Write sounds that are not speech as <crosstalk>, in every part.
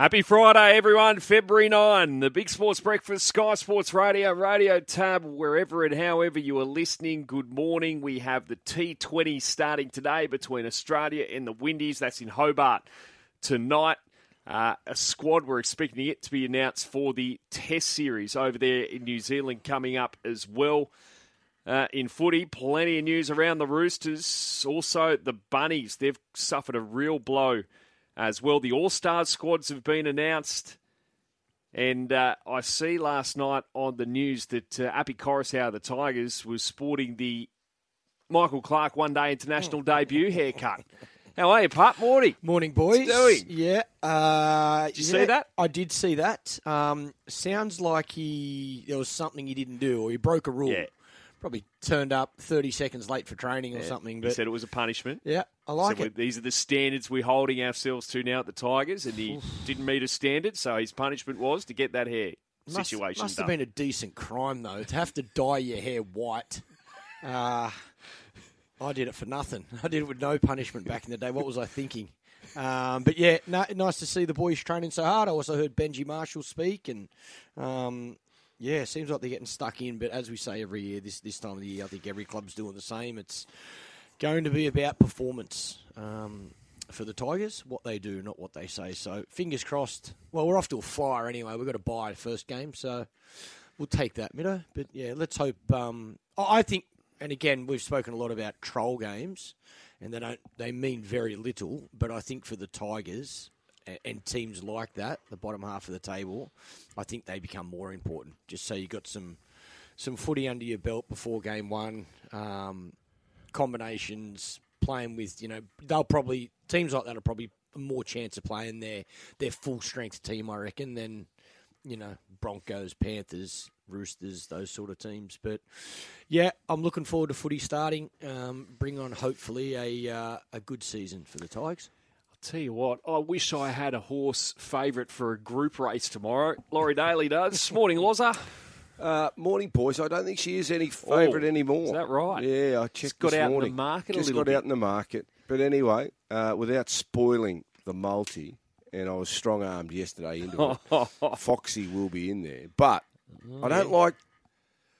Happy Friday, everyone. February 9, the Big Sports Breakfast, Sky Sports Radio, Radio Tab, wherever and however you are listening. Good morning. We have the T20 starting today between Australia and the Windies. That's in Hobart tonight. Uh, a squad, we're expecting it to be announced for the Test Series over there in New Zealand coming up as well. Uh, in footy, plenty of news around the Roosters. Also, the Bunnies, they've suffered a real blow as well. The All Star squads have been announced. And uh, I see last night on the news that uh, Api Koroisau of the Tigers was sporting the Michael Clarke one day international debut haircut. How are you, Pup? Morning. Morning, boys. doing? Yeah. Uh, Did you yeah, see that? I did see that. Um, sounds like he there was something he didn't do, or he broke a rule. Yeah. Probably turned up thirty seconds late for training or something. But He said it was a punishment. yeah, I like so it. These are the standards we're holding ourselves to now at the Tigers, and he didn't meet a standard, so his punishment was to get that hair Must, situation must done. have been a decent crime though to have to dye your hair white. Uh, I did it for nothing. <laughs> I did it with no punishment back in the day. What was I thinking? Um, but yeah, no, nice to see the boys training so hard. I also heard Benji Marshall speak, and um, yeah, seems like they're getting stuck in. But as we say every year, this this time of the year, I think every club's doing the same. It's going to be about performance um, for the Tigers, what they do, not what they say. So fingers crossed. Well, we're off to a flyer anyway. We've got to buy first game, so we'll take that, Middo. But yeah, let's hope. Um, I think, and again, we've spoken a lot about troll games, and they don't they mean very little. But I think for the Tigers and, teams like that, the bottom half of the table, I think they become more important. Just so you got some some footy under your belt before game one, um, combinations, playing with you know they'll probably teams like that are probably more chance of playing their their full strength team, I reckon, than you know Broncos, Panthers, Roosters, those sort of teams. But yeah, I'm looking forward to footy starting. Um, bring on hopefully a uh, a good season for the Tigers. Tell you what, I wish I had a horse favourite for a group race tomorrow. Laurie Daley does. <laughs> Morning, Loza. Uh, morning, boys. I don't think she is any favourite Oh, anime. is that right? Yeah, I checked. Just got out in the morning. market a Just little got bit. out in the market. But anyway, uh, without spoiling the multi, and I was strong armed yesterday into it. <laughs> Foxy will be in there, but I don't like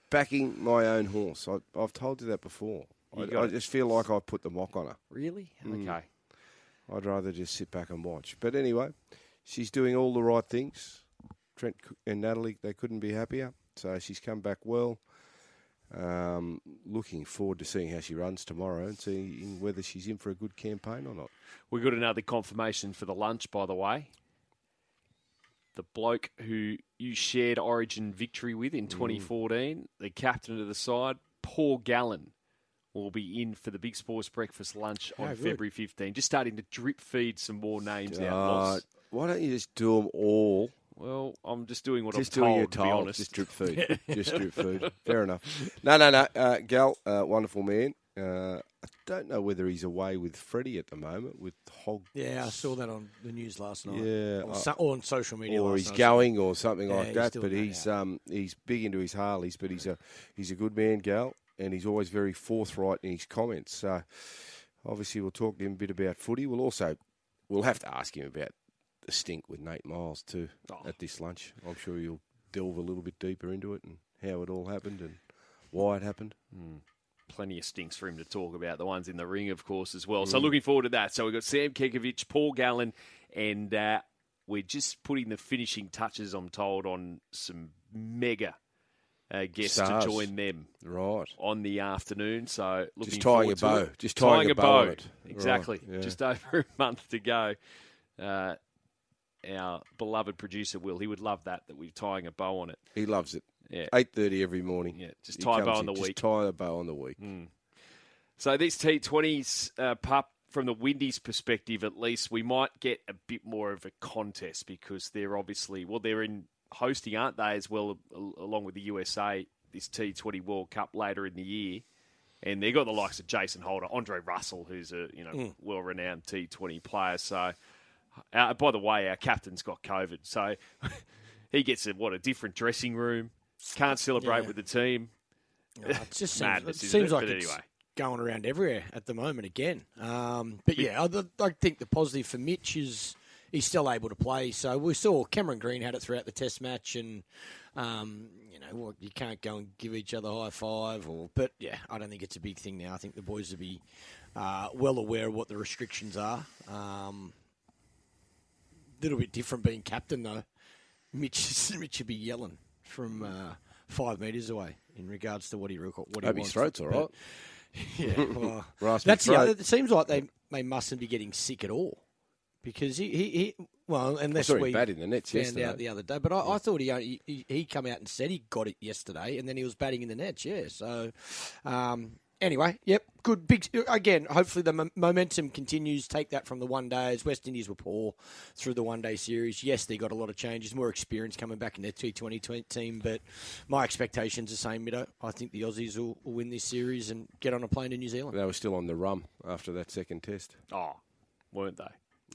backing my own horse. I, I've told you that before. I, I just feel like I put the mock on her. Really? Mm. Okay. I'd rather just sit back and watch. But anyway, she's doing all the right things. Trent and Natalie, they couldn't be happier. So she's come back well. Um, looking forward to seeing how she runs tomorrow and seeing whether she's in for a good campaign or not. We got another confirmation for the lunch, by the way. The bloke who you shared Origin victory with Mm. in 2014, the captain of the side, Paul Gallen, will be in for the Big Sports Breakfast lunch on Oh. February 15. Just starting to drip feed some more names out. Uh, Loz. why don't you just do them all? Well, I'm just doing what Just I'm doing told, your to be told. honest. Just drip food. <laughs> just drip food. Fair enough. No, no, no. Uh, Gal, uh, wonderful man. Uh, I don't know whether he's away with Freddie at the moment with Hog. Yeah, I saw that on the news last night. Yeah, or, so, or on social media. or last he's night. going or something Yeah, like that. But he's yeah. um he's big into his Harleys, but he's a he's a good man, Gal, and he's always very forthright in his comments. So obviously we'll talk to him a bit about footy. We'll also we'll have to ask him about the stink with Nate Myles too Oh. at this lunch. I'm sure you'll delve a little bit deeper into it and how it all happened and why it happened. plenty of stinks for him to talk about. The ones in the ring, of course, as well. So Mm. looking forward to that. So we've got Sam Kekovich, Paul Gallen, and uh, we're just putting the finishing touches, I'm told, on some mega uh, guests Stars. to join them Right. on the afternoon. So looking Just tying a bow. it. Just tying a bow it. Exactly. Right, yeah. Just <laughs> over a month to go. Uh, our beloved producer Will, he would love that that we're tying a bow on it. He loves it. Yeah. Eight thirty every morning. Yeah, just He tie a bow on the just week. Tie a bow on the week. So this T20s, uh, pup, from the Windies' perspective at least, we might get a bit more of a contest because they're obviously, well, they're in hosting, aren't they, as well, along with the USA, this T20 World Cup later in the year. And they've got the likes of Jason Holder, Andre Russell, who's a you know well-renowned T20 player. So, uh, by the way, our captain's got COVID, so <laughs> he gets a, what a different dressing room. Can't celebrate Yeah. with the team. No, it just <laughs> seems, Madness, it isn't seems it? like But it's anyway. going around everywhere at the moment again. Um, but yeah, I, I think the positive for Mitch is he's still able to play. So we saw Cameron Green had it throughout the Test match, and um, you know what, you can't go and give each other high five. Or but yeah, I don't think it's a big thing now. I think the boys will be uh, well aware of what the restrictions are. Um, little bit different being captain though. Mitch <laughs> Mitch would be yelling from uh, five metres away in regards to what he what he Hope his wants. throat's all right. <laughs> Yeah, well, <laughs> that's the other. It seems like they they mustn't be getting sick at all because he he, he well unless saw him we bat in the nets found yesterday. out the other day. But I, I thought he, only, he he come out and said he got it yesterday, and then he was batting in the nets. Yeah, so um, anyway, yep, good big again. Hopefully the mo- momentum continues. Take that from the one days. West Indies were poor through the one day series. Yes, they got a lot of changes, more experience coming back in their T Twenty team. But my expectations are the same, Mido. I think the Aussies will, will win this series and get on a plane to New Zealand. They were still on the rum after that second test. Oh, weren't they?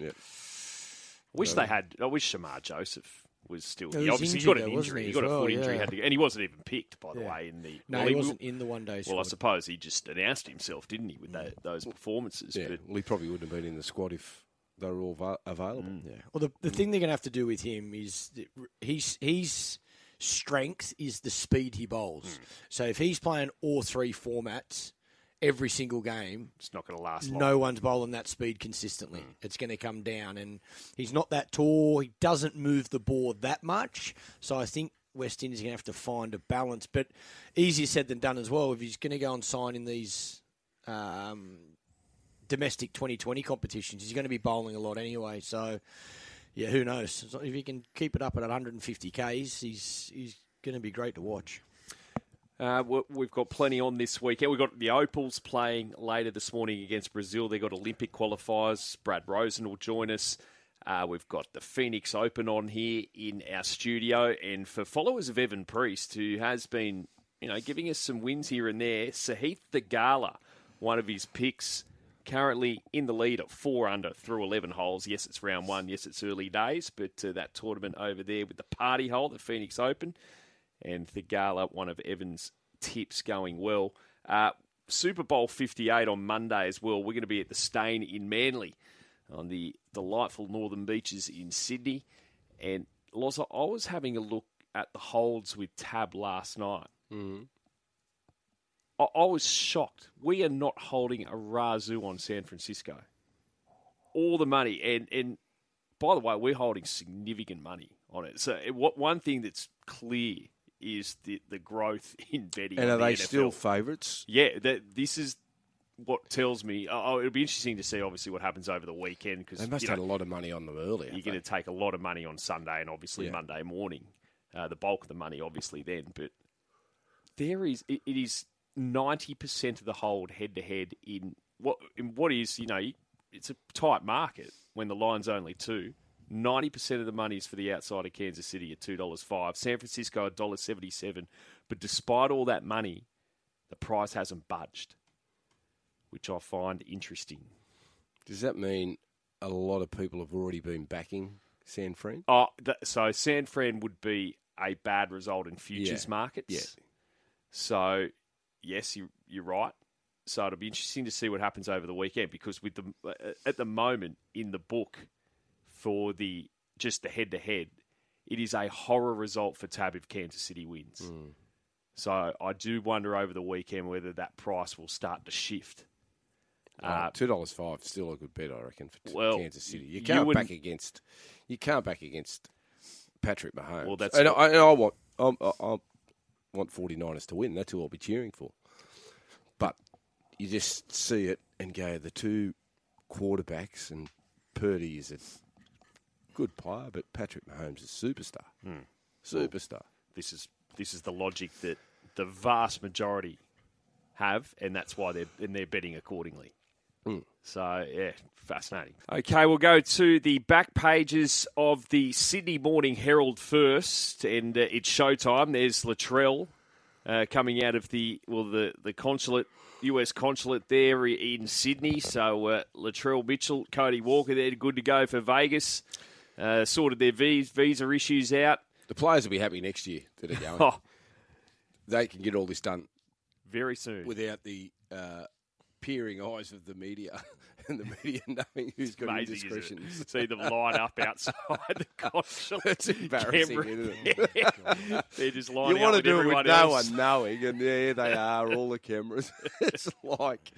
Yeah. I wish they had. I wish Shamar Joseph was still. He He obviously injured got an though, injury. he, He got as a foot injury, yeah. had to, and he wasn't even picked, by the Yeah. way. In the No, well, he w- wasn't in the one day Well, I suppose he just announced himself, didn't he, with tha- mm. those performances? Yeah. But Well, he probably wouldn't have been in the squad if they were all va- available. Mm. Yeah. Well, the, the thing they're going to have to do with him is that he's his strength is the speed he bowls. Mm. So if he's playing all three formats every single game, it's not going to last long. no one's bowling that speed consistently. It's going to come down, and he's not that tall. He doesn't move the ball that much. So I think West Indies are going to have to find a balance. But easier said than done as well. If he's going to go and sign in these. Um, domestic 2020 competitions. He's going to be bowling a lot anyway. So, yeah, who knows? If he can keep it up at 150 Ks, he's he's going to be great to watch. Uh, we- we've got plenty on this weekend. We've got the Opals playing later this morning against Brazil. They've got Olympic qualifiers. Brad Rosen will join us. Uh, we've got the Phoenix Open on here in our studio. And for followers of Evan Priest, who has been, you know, giving us some wins here and there, Sahith Theegala, one of his picks, currently in the lead at four under through 11 holes. Yes, it's round one. Yes, it's early days. But uh, that tournament over there with the party hole, the Phoenix Open and Theegala, one of Evan's tips going well. Uh, Super Bowl 58 on Monday as well. We're going to be at the Steyne in Manly on the delightful northern beaches in Sydney. And Loza, I was having a look at the holds with Tab last night. Mm-hmm. I, I was shocked. We are not holding a razoo on San Francisco. All the money, and and by the way, we're holding significant money on it. So, it, what one thing that's clear is the the growth <laughs> in betting. And are the they NFL. still favourites? Yeah, that this is what tells me. Oh, it'll be interesting to see, obviously, what happens over the weekend because They must you have know, had a lot of money on them earlier. you're going to take a lot of money on Sunday and obviously Yeah. Monday morning. Uh, the bulk of the money, obviously, then. But there is it, it is ninety percent of the hold head to head in what in what is you know it's a tight market when the line's only two. Ninety percent of the money is for the outside of Kansas City at two dollars five. San Francisco a dollar seventy seven. But despite all that money, the price hasn't budged, which I find interesting. Does that mean a lot of people have already been backing San Fran? Oh, th- so San Fran would be a bad result in futures Yeah. markets. Yeah. So, yes, you, you're right. So it'll be interesting to see what happens over the weekend because with the uh, at the moment in the book for the just the head to head, it is a horror result for Tab if Kansas City wins. Hmm. So I do wonder over the weekend whether that price will start to shift. Uh, Two dollars five, still a good bet, I reckon, for t- well, Kansas City. You you can't wouldn't- back against. You can't back against Patrick Mahomes. Well, that's and, I, and I want. I'm, I, I want 49ers to win. That's who I'll be cheering for. But you just see it and go the two quarterbacks, and Purdy is a good player, but Patrick Mahomes is superstar. Hmm. Superstar. this is this is the logic that the vast majority have, and that's why they're and they're betting accordingly. So yeah, fascinating. Okay, we'll go to the back pages of the Sydney Morning Herald first, and uh, it's showtime. There's Latrell uh, coming out of the well the the consulate. US consulate there in Sydney. So uh, Latrell Mitchell, Cody Walker, they're good to go for Vegas. Uh, sorted their vis- visa issues out. The players will be happy next year that are going. <laughs> Oh, They can get all this done very soon. without the uh, peering eyes of the media <laughs> and the media knowing who's got Amazing, indiscretions. See them line up outside the <laughs> consulate. It's embarrassing, isn't it? They're just You want up to do it with no else. one knowing, and there they are, all the cameras. it's like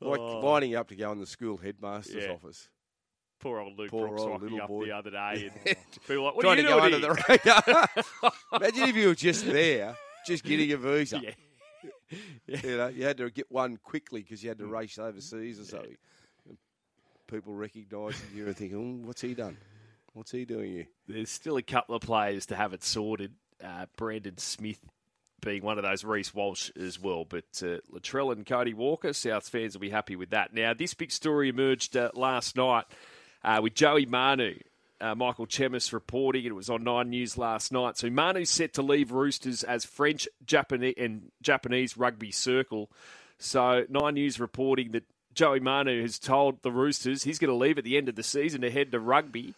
like Oh. lining up to go in the school headmaster's Yeah. office. Poor old Luke Poor Brooks old rocking up boy. the other day and <laughs> feel like, what Trying are to you go doing under here? the <laughs> radar. <laughs> Imagine if you were just there, just getting a visa. Yeah. You know, you had to get one quickly because you had Mm. to race overseas or something. People recognising you and thinking, oh, "What's he done? What's he doing here?" There's still a couple of players to have it sorted. Uh, Brandon Smith being one of those, Reece Walsh as well. But uh, Latrell and Cody Walker, Souths fans will be happy with that. Now, this big story emerged uh, last night uh, with Joey Manu. Uh, Michael Chammas reporting, it was on Nine News last night. So Manu's set to leave Roosters as French, Japanese, and Japanese rugby circle. So Nine News reporting that Joey Manu has told the Roosters he's going to leave at the end of the season to head to rugby.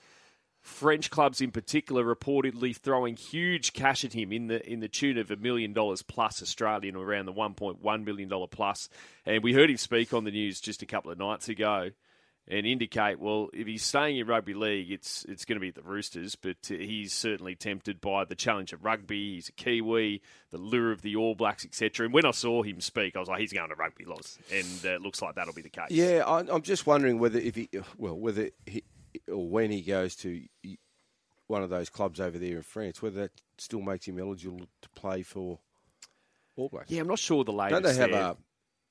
French clubs in particular reportedly throwing huge cash at him in the in the tune of a million dollars plus Australian, around the one point one million dollar plus. And we heard him speak on the news just a couple of nights ago, and indicate, well, if he's staying in rugby league, it's it's going to be at the Roosters, but uh, he's certainly tempted by the challenge of rugby. He's a Kiwi, the lure of the All Blacks, etc. And when I saw him speak, I was like, he's going to rugby, Loz, and uh, it looks like that'll be the case. Yeah, I, I'm just wondering whether if he, well, whether he or when he goes to one of those clubs over there in France, whether that still makes him eligible to play for All Blacks. yeah. I'm not sure the latest. Don't they have there. a,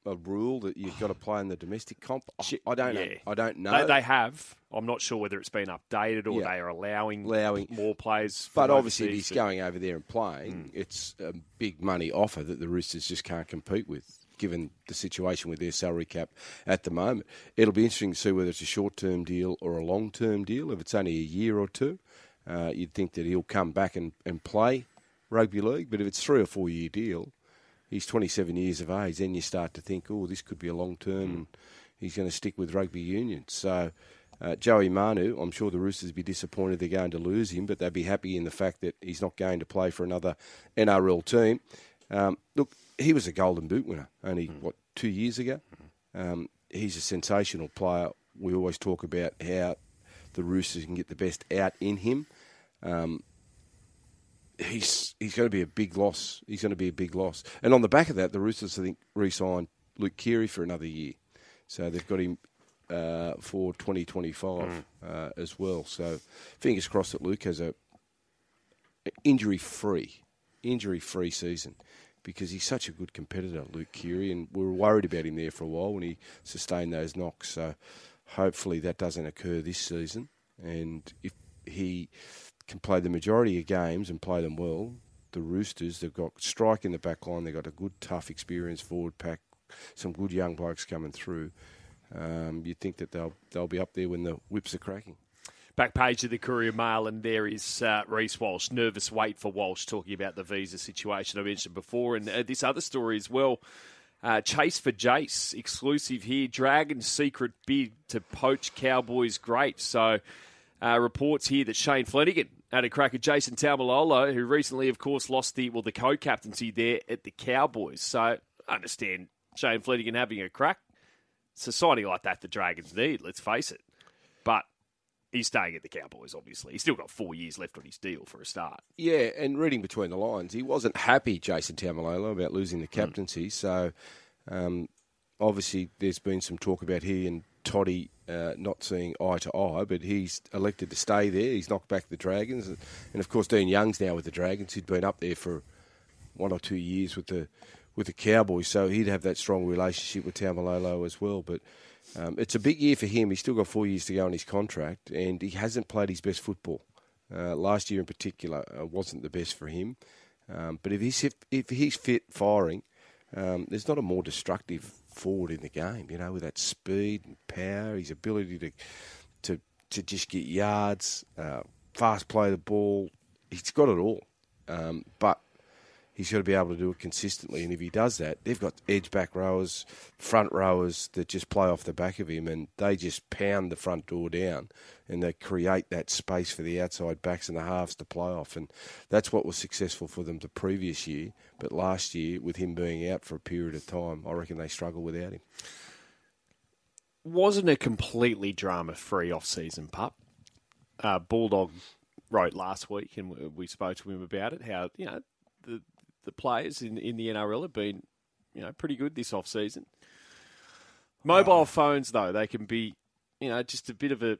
a rule that you've got to play in the domestic comp? I- I don't yeah. know. I don't know. They, they have. I'm not sure whether it's been updated or Yeah. they are allowing, Allowing- more players. but obviously, if he's going over there and playing, it's a big money offer that the Roosters just can't compete with, given the situation with their salary cap at the moment. It'll be interesting to see whether it's a short term deal or a long term deal. If it's only a year or two, uh, you'd think that he'll come back and, and play rugby league. But if it's three or four year deal, he's 27 years of age, then you start to think, oh, this could be a long term, and he's going to stick with rugby union. So, uh, Joey Manu, I'm sure the Roosters would be disappointed they're going to lose him, but they'd be happy in the fact that he's not going to play for another NRL team. Um, look, he was a Golden Boot winner only, what, two years ago? Um, he's a sensational player. We always talk about how the Roosters can get the best out in him. Um, he's he's going to be a big loss. He's going to be a big loss. And on the back of that, the Roosters I think re-signed Luke Keary for another year, so they've got him uh, for 2025 uh, as well. So fingers crossed that Luke has a injury free, injury free season. Because he's such a good competitor, Luke Keary, and we were worried about him there for a while when he sustained those knocks. So hopefully that doesn't occur this season. And if he can play the majority of games and play them well, the Roosters, they've got strike in the back line, they've got a good, tough, experienced forward pack, some good young blokes coming through. Um, you'd think that they'll they'll be up there when the whips are cracking. Back page of the Courier Mail, and there is uh, Reece Walsh. Nervous wait for Walsh talking about the visa situation I mentioned before, and uh, this other story as well. Uh, Chase for Jace, exclusive here. Dragon's secret bid to poach Cowboys great. So, uh, reports here that Shane Flanagan had a crack at Jason Taumalolo, who recently, of course, lost the well the co-captaincy there at the Cowboys. So, I understand Shane Flanagan having a crack. Society like that the Dragons need. Let's face it, but he's staying at the Cowboys. Obviously, he's still got four years left on his deal for a start. Yeah, and reading between the lines, he wasn't happy, Jason Taumalolo, about losing the captaincy. So, um, obviously, there's been some talk about he and Toddy uh, not seeing eye to eye, but he's elected to stay there. He's knocked back the Dragons, and of course, Dean Young's now with the Dragons. He'd been up there for one or two years with the with the Cowboys, so he'd have that strong relationship with Taumalolo as well. But um, it's a big year for him. He's still got four years to go on his contract, and he hasn't played his best football. Uh, last year in particular uh, wasn't the best for him. Um, but if he's if, if he's fit firing, um, there's not a more destructive forward in the game. You know, with that speed and power, his ability to to to just get yards, uh, fast play the ball. He's got it all. Um, but he's got to be able to do it consistently. And if he does that, they've got edge back rowers, front rowers that just play off the back of him, and they just pound the front door down, and they create that space for the outside backs and the halves to play off. And that's what was successful for them the previous year. But last year, with him being out for a period of time, I reckon they struggle without him. wasn't a completely drama-free off-season pup. Uh, Bulldog wrote last week, and we, we spoke to him about it. How you know the the players in in the NRL have been you know pretty good this off-season. Mobile phones, though, they can be you know just a bit of a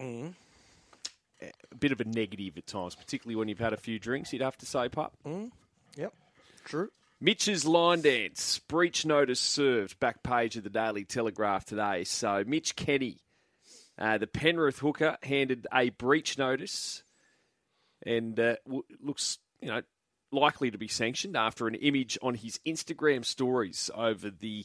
a bit of a negative at times, particularly when you've had a few drinks. You'd have to say, pup. Yep, true. Mitch's line dance, breach notice served, back page of the Daily Telegraph today. So Mitch Kenny, uh, the Penrith hooker, handed a breach notice and uh, w- looks, you know, likely to be sanctioned after an image on his Instagram stories over the,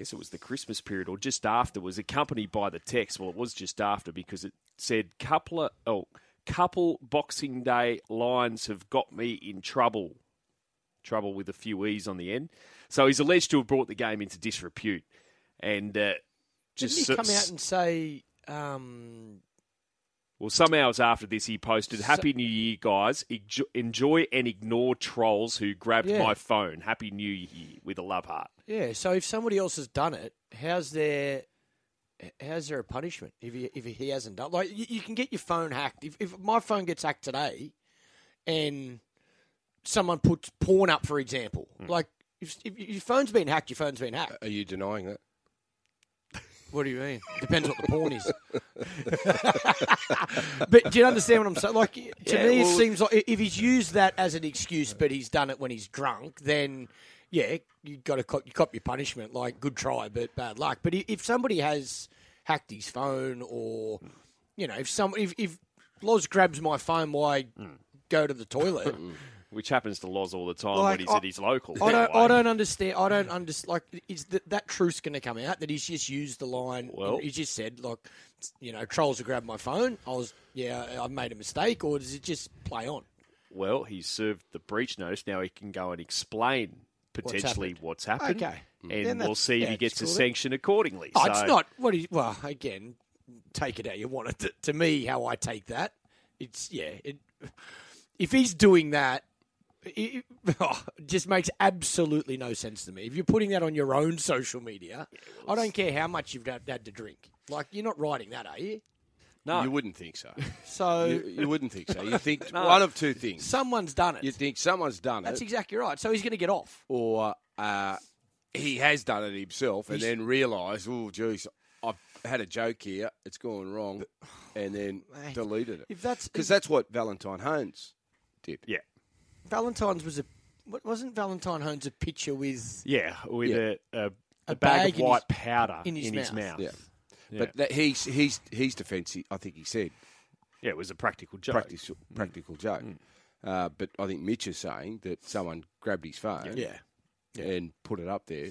guess it was the Christmas period or just after, was accompanied by the text. Well, it was just after because it said couple of, oh, couple Boxing Day lines have got me in trouble trouble with a few E's on the end. So he's alleged to have brought the game into disrepute. And uh, just Didn't he come out and say, um, well, some hours after this, he posted, "Happy New Year, guys! Enjoy and ignore trolls who grabbed Yeah. my phone. Happy New Year with a love heart." yeah? So if somebody else has done it, how's there? How's there a punishment if he if he hasn't done? Like you, you can get your phone hacked. If, if my phone gets hacked today, and someone puts porn up, for example, hmm. like if, if your phone's been hacked, your phone's been hacked. Are you denying that? What do you mean? Depends what the porn is. <laughs> but do you understand what I'm saying? Like to Yeah, me, well- it seems like if he's used that as an excuse, but he's done it when he's drunk, then yeah, you got to cop, you cop your punishment. Like good try, but bad luck. But if somebody has hacked his phone, or you know, if some if if Loz grabs my phone, why hmm. go to the toilet? <laughs> Hmm. Which happens to Loz all the time Like, when he's I- at his local. I don't. I don't understand. I don't understand. Like, is that that truth's going to come out that he's just used the line? Well- he just said, "Look, you know, trolls have grabbed my phone. I was, yeah, I made a mistake." Or does it just play on? Well, he's served the breach notice. Now he can go and explain potentially happened. what's happened. Okay. And we'll see if yeah, he gets a cool. sanction accordingly. Oh, So- it's not. what he, well, again, take it how you want it. To, to me, how I take that, it's yeah. It, if he's doing that. It, <laughs> oh, just makes absolutely no sense to me. If you're putting that on your own social media, I don't care how much you've had had to drink. Like you're not writing that, are you? No. You wouldn't think so. <laughs> So you, you wouldn't think so. You think <laughs> one of two things. someone's done it. You think someone's done That's it, That's exactly right. So he's going to get off. or uh, he has done it himself and then realised, oh, geez, I've had a joke here. It's gone wrong, <sighs> and then Mate, deleted it. If that's Because that's what Valentine Holmes did. Yeah. Valentine's was a what wasn't Valentine Holmes a picture with Yeah, with Yeah. A, a, a, A bag, bag of white his- powder in his mouth. Yeah. Yeah. But that, he's he's his defence. I think he said Yeah, it was a practical joke. practical practical joke. Uh, but I think Mitch is saying that someone grabbed his phone yeah. and put it up there,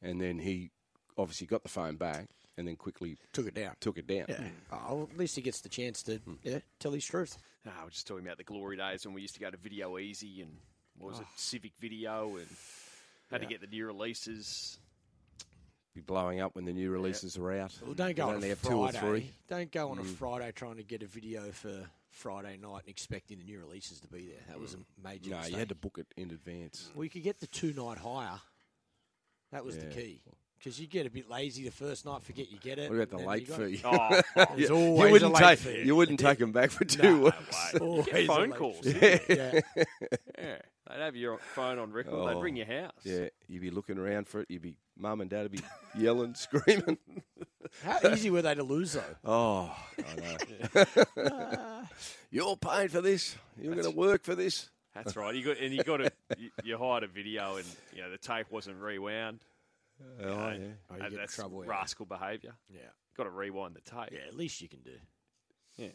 and then he obviously got the phone back and then quickly Took it down. took it down. Yeah. Mm. Oh, at least he gets the chance to mm. yeah tell his truth. Ah, we're just talking about the glory days when we used to go to Video Easy and what was it, oh. Civic Video, and had to get the new releases. Be blowing up when the new releases are out. Well, don't go on only a have Friday. two or three. Don't go on a mm. Friday trying to get a video for Friday night and expecting the new releases to be there. That was a major No, mistake. you had to book it in advance. Well, you could get the two night hire. That was the Yeah. key. Because you get a bit lazy the first night, forget you get it. What about the late fee? Oh, <laughs> There's you always wouldn't a take late fee. you wouldn't take them back for two No, weeks. Get <laughs> Always a phone late calls. fee. Yeah. yeah, they'd have your phone on record. Oh, they'd ring your house. Yeah, you'd be looking around for it. You'd be mum and dad would be <laughs> yelling, screaming. How easy were they to lose though? Oh, I know. You're paying for this. You're going to work for this. That's right. You got and you got a you, you hired a video and you know the tape wasn't rewound. Oh, yeah. Oh, you And get that's trouble. yeah. rascal behaviour. Yeah. Got to rewind the tape. Yeah, at least you can do. Yeah.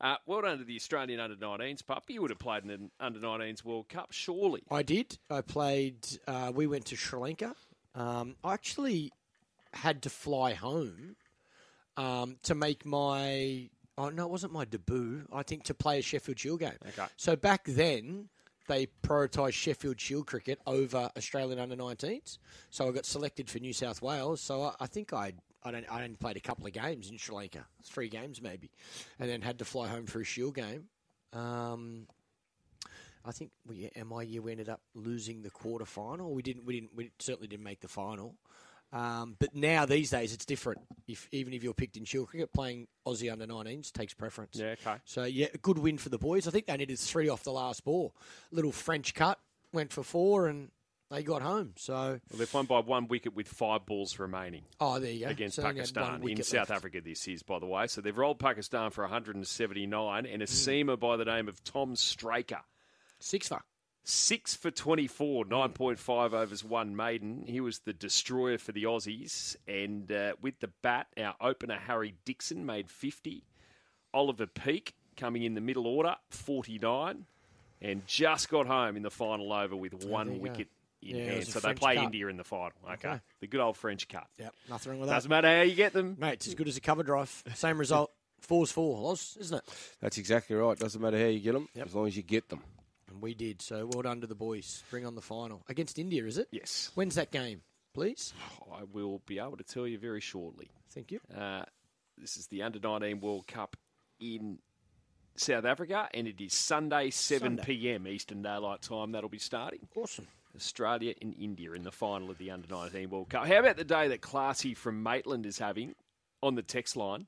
Uh, well done to the Australian under 19s, pup. You would have played in an under 19s World Cup, surely. I did. I played. Uh, we went to Sri Lanka. Um, I actually had to fly home um, to make my. Oh no, it wasn't my debut. I think to play a Sheffield Shield game. Okay. So back then they prioritised Sheffield Shield cricket over Australian under 19s. So I got selected for New South Wales. So I, I think I. I don't. I only played a couple of games in Sri Lanka, three games maybe, and then had to fly home for a Shield game. Um, I think we, MI year we ended up losing the quarter final. We didn't. We didn't. We certainly didn't make the final. Um, but now these days it's different. If even if you're picked in Shield cricket, playing Aussie under 19s takes preference. Yeah, okay. So yeah, a good win for the boys. I think they needed three off the last ball. Little French cut went for four, and they got home. So Well, they've won by one wicket with five balls remaining oh, there you go. against So they only had one Pakistan in South left. Africa. This is, by the way, so they've rolled Pakistan for 179, Hmm. and a seamer by the name of Tom Straker. Six for. Six for 24, 9.5 overs, one maiden. He was the destroyer for the Aussies. And uh, with the bat, our opener, Harry Dixon, made 50. Oliver Peake coming in the middle order, 49. And just got home in the final over with there one you go. wicket in Yeah, hand. was a So they play cut. India in the final. Okay. Okay. The good old French cut. Yep, nothing wrong with that. Doesn't matter how you get them. Mate, it's as good as a cover drive. Same result. Four's <laughs> four, Loz, isn't it? That's exactly right. Doesn't matter how you get them, Yep. as long as you get them. We did. So well done to the boys. Bring on the final against India, is it? Yes. When's that game, please? <sighs> I will be able to tell you very shortly. Thank you. Uh, this is the Under 19 World Cup in South Africa, and it is Sunday, 7 Sunday. p.m. Eastern Daylight Time. That'll be starting. Awesome. Australia and India in the final of the Under 19 World Cup. How about the day that Classy from Maitland is having on the text line?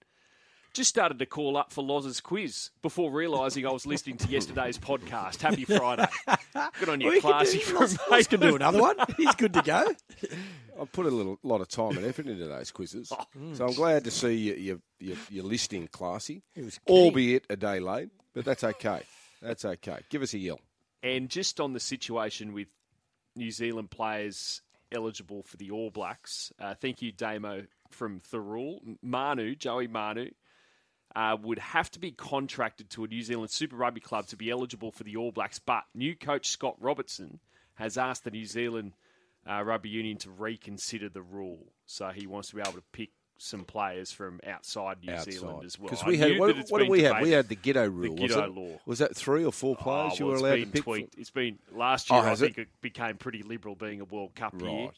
Just started to call up for Loz's quiz before realising I was listening to yesterday's podcast. Happy Friday. Good on you, We can Classy do- from Loz- Loz can do another one. He's good to go. I put a little lot of time and effort into those quizzes, so I'm glad to see you, you, you, you're listening, classy. He was keen. albeit a day late, but that's okay. That's okay. Give us a yell. And just on the situation with New Zealand players eligible for the All Blacks, uh, thank you, Damo from Thirroul. Manu, Joey Manu, uh, would have to be contracted to a New Zealand Super Rugby club to be eligible for the All Blacks. But new coach Scott Robertson has asked the New Zealand uh, Rugby Union to reconsider the rule. So he wants to be able to pick some players from outside New Zealand as well. Because I we had what, what did we have? We had the Giteau rule. was Giteau it? law. Was that three or four players Oh, you were allowed to pick? tweaked. It's been last year. Oh, I think it? it? became pretty liberal, being a World Cup year.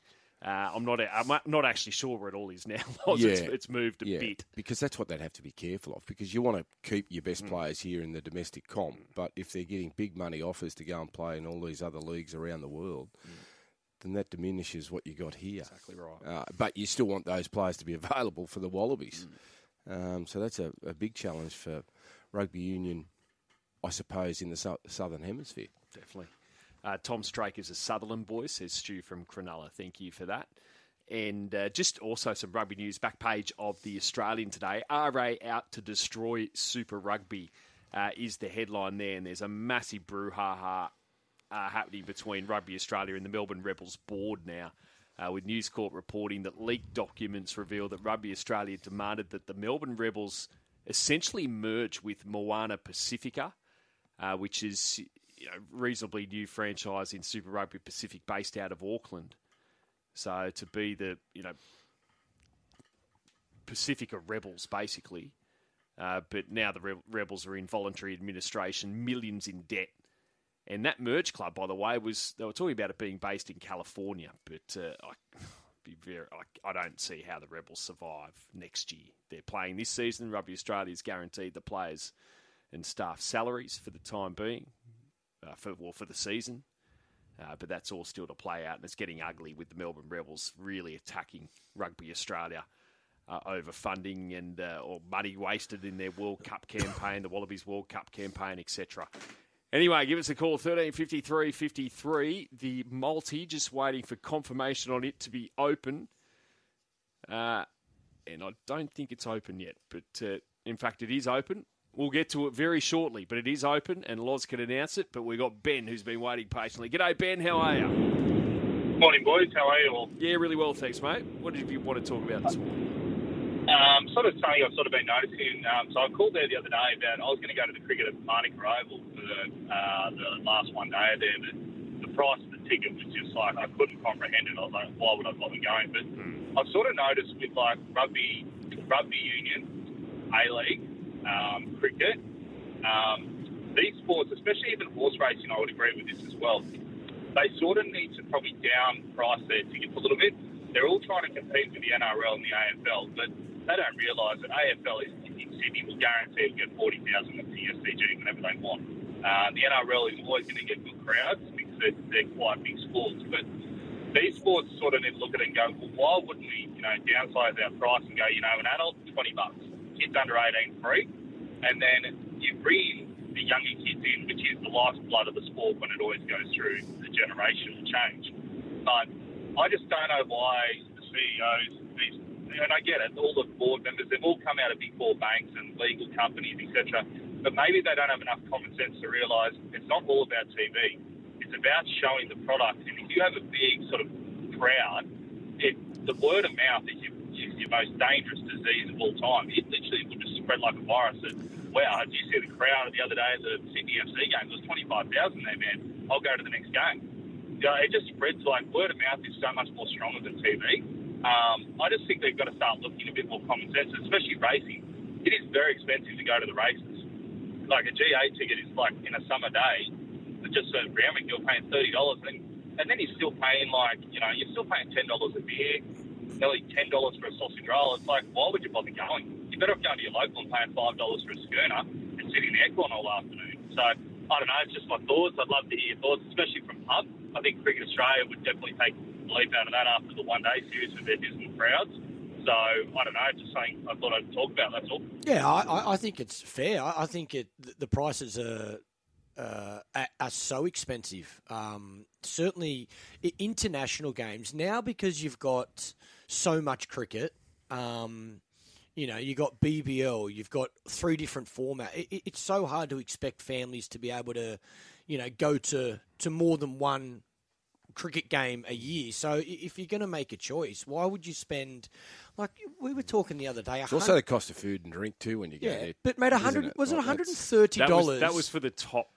Uh, I'm not. I'm not actually sure where it all is now. <laughs> Loz. it's, Yeah. it's moved a yeah, bit. because that's what they'd have to be careful of. Because you want to keep your Mm. best players here in the domestic comp, but if they're getting big money offers to go and play in all these other leagues around the world, then that diminishes what you got here. Mm. Exactly right. Uh, but you still want those players to be <laughs> available for the Wallabies. Mm. Um, so that's a, a big challenge for rugby union, I suppose, in the sou- southern hemisphere. Definitely. Uh, Tom Strake is a Sutherland boy, says Stu from Cronulla. Thank you for that. And uh, just also some rugby news. Back page of the Australian today. RA out to destroy Super Rugby uh, is the headline there, and there's a massive brouhaha uh, happening between Rugby Australia and the Melbourne Rebels board now. Uh, with News Corp reporting that leaked documents reveal that Rugby Australia demanded that the Melbourne Rebels essentially merge with Moana Pacifica, uh, which is you know reasonably new franchise in Super Rugby Pacific based out of Auckland. So to be the you know Pacifica Rebels basically, uh, but now the Re- Rebels are in voluntary administration, millions in debt. And that merge club, by the way, was they were talking about it being based in California, but uh, I be very, I, I don't see how the Rebels survive next year. They're playing this season. Rugby Australia Australia's guaranteed the players and staff salaries for the time being, uh, for well for the season. Uh, but that's all still to play out, and it's getting ugly with the Melbourne Rebels really attacking Rugby Australia uh, over funding and uh, or money wasted in their World Cup <coughs> campaign, the Wallabies World Cup campaign, etc. Anyway, give us a call, 1353 53. The multi, just waiting for confirmation on it to be open. Uh, and I don't think it's open yet, but uh, in fact, it is open. We'll get to it very shortly, but it is open, and Loz can announce it. But we've got Ben who's been waiting patiently. G'day, Ben. How are you? Morning, boys. How are you all? Yeah, really well, thanks, mate. What did you want to talk about this morning? Um, sort of something I've sort of been noticing. Um, so I called there the other day about I was going to go to the cricket at Manuka Oval for the, uh, the last one day there, but the price of the ticket was just like I couldn't comprehend it. I was like, why would I bother going? But I've sort of noticed with like rugby, rugby union, A League, um, cricket, um, these sports, especially even horse racing, I would agree with this as well. They sort of need to probably down price their tickets a little bit. They're all trying to compete with the NRL and the AFL, but they don't realise that AFL is in Sydney will guarantee to get 40,000 at the SCG whenever they want. Uh, the NRL is always going to get good crowds because they're, they're quite big sports. But these Sports sort of need to look at it and go, well, why wouldn't we, you know, downsize our price and go, you know, an adult twenty bucks, kids under eighteen free, and then you bring the younger kids in, which is the lifeblood of the sport when it always goes through the generational change. But I just don't know why the CEOs, these, and I get it, all the board members, they've all come out of big four banks and legal companies, etc. But maybe they don't have enough common sense to realise it's not all about TV. It's about showing the product. And if you have a big sort of crowd, it, the word of mouth is your, most dangerous disease of all time. It literally will just spread like a virus. And, wow, did you see the crowd the other day at the Sydney FC game? There was 25,000 there, man. I'll go to the next game. You know, it just spreads like word of mouth is so much more stronger than TV. Um, I just think they've got to start looking a bit more common sense, especially racing. It is very expensive to go to the races. Like a G8 ticket is like in a summer day, just a round you're paying thirty dollars, and and then you're still paying like you know you're still paying ten dollars a beer, nearly ten dollars for a sausage roll. It's like why would you bother going? You're better off going to your local and paying five dollars for a schooner and sitting in the aircon all afternoon. So I don't know. It's just my thoughts. I'd love to hear your thoughts, especially from Pub. I think Cricket Australia would definitely take a leap out of that after the one day series with their dismal crowds. So I don't know, just something I thought I'd talk about. That's all. Yeah, I, I think it's fair. I think it the prices are. Uh, are so expensive. Um, certainly, international games now because you've got so much cricket. Um, you know, you've got BBL, you've got three different formats. It, it's so hard to expect families to be able to, you know, go to to more than one cricket game a year. So if you're going to make a choice, why would you spend? Like we were talking the other day, it's also the cost of food and drink too when you go yeah, there. But mate, hundred was it one hundred and thirty dollars? That, that, was for the top.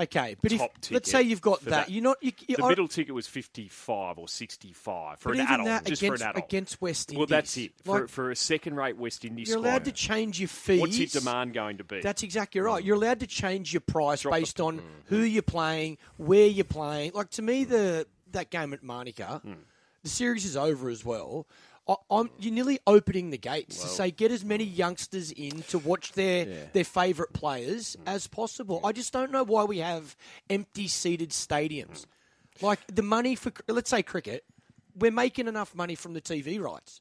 Okay, but if let's say you've got that, that, you're not. You, you, the middle ticket was fifty-five or sixty-five for an adult, that, just against, for an adult. against West Indies. Well, that's it like, for, for, a second-rate West Indies. You're allowed to change your fees. What's your demand going to be? That's exactly right. You're allowed to change your price Drop based on who you're playing, where you're playing. Like to me, the that game at Manuka, Hmm. the series is over as well. I'm, you're nearly opening the gates to say get as many youngsters in to watch their Yeah. their favourite players mm. as possible. I just don't know why we have empty seated stadiums. Mm. Like the money for let's say cricket, we're making enough money from the TV rights.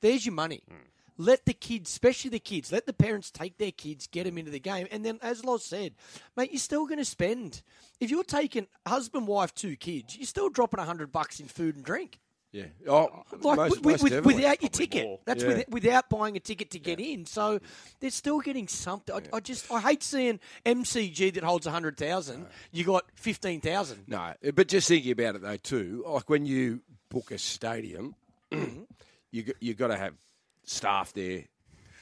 There's your money. Mm. Let the kids, especially the kids, let the parents take their kids, get them into the game, and then, as Loz said, mate, you're still going to spend. If you're taking husband, wife, two kids, you're still dropping a hundred bucks in food and drink. Yeah. Oh, Like most, with, most with, without your ticket, more. that's Yeah. with, without buying a ticket to get in. So they're still getting something. I, I just I hate seeing MCG that holds a hundred thousand. You got fifteen thousand. No, but just thinking about it though too, like when you book a stadium, <clears throat> mm-hmm. you g- you got to have staff there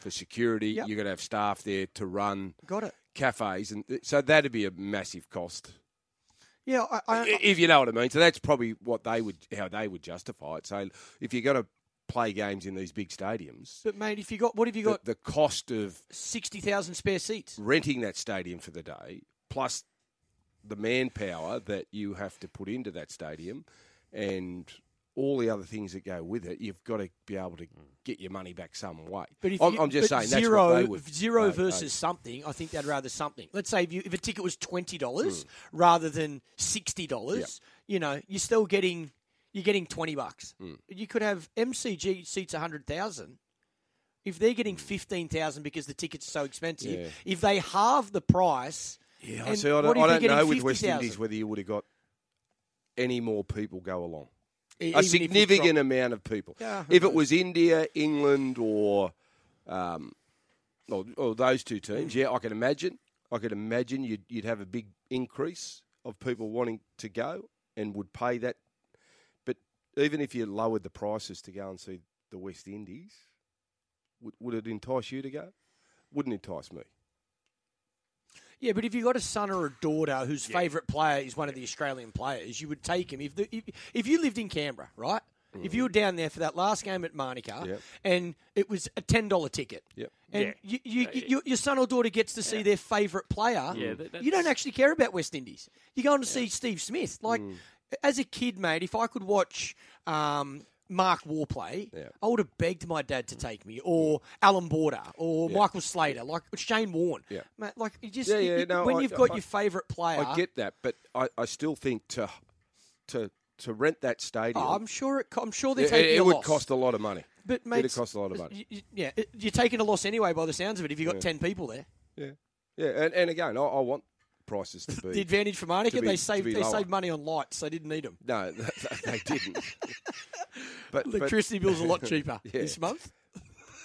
for security. Yep. You got to have staff there to run Got it. cafes, and uh, so that'd be a massive cost. Yeah, I, I, if you know what I mean. So that's probably what they would, how they would justify it. So if you're going to play games in these big stadiums, but mate, if you got what have you the, got? the cost of Sixty thousand spare seats. renting that stadium for the day, plus the manpower that you have to put into that stadium, and all the other things that go with it, you've got to be able to get your money back some way. But if I'm, you, I'm just saying that's zero, would zero versus something. I think they'd rather something. Let's say if, you, if a ticket was twenty dollars Hmm. rather than sixty dollars, you know, you're still getting you're getting twenty bucks. Hmm. You could have MCG seats hundred thousand. If they're getting fifteen thousand because the tickets are so expensive. Yeah. if they halve the price, Yeah, I see. I don't, I don't know with West 50,000? Indies whether you would have got any more people go along. Even a significant amount of people. Yeah, if it was India, England, or um, or, or those two teams, yeah, I can imagine. I can imagine you'd you'd have a big increase of people wanting to go and would pay that. But even if you lowered the prices to go and see the West Indies, would, would it entice you to go? Wouldn't entice me. Yeah, but if you've got a son or a daughter whose favourite player is one of the Australian players, you would take him. If, the, if, if you lived in Canberra, right? If you were down there for that last game at Manuka Mm. Yep. and it was a $10 ticket, Yep. and Yeah. you, you, you, your- your son or daughter gets to see their favourite player, Yeah, that- you don't actually care about West Indies. You're going to see Steve Smith. Like, Mm. as a kid, mate, if I could watch. Um, Mark Warplay, Yeah. I would have begged my dad to take me, or Allan Border, or Yeah. Michael Slater, like Shane Warne. Yeah. Mate, like you just Yeah, yeah, you- no, when I- you've got I- your favourite player, I get that, but I, I still think to to to rent that stadium. Oh, I'm sure it. I'm sure they're it, taking it a would loss. cost a lot of money. But mate, It'd cost a lot of money. y- y- Yeah, you're taking a loss anyway by the sounds of it. If you've got ten people there, Yeah, yeah, and, and again, I, I want prices to <laughs> be. the advantage for Arnica, they saved they lower. saved money on lights. They didn't need them. no, <laughs> they didn't. <laughs> but, but Electricity bills a lot <laughs> cheaper Yeah. this month.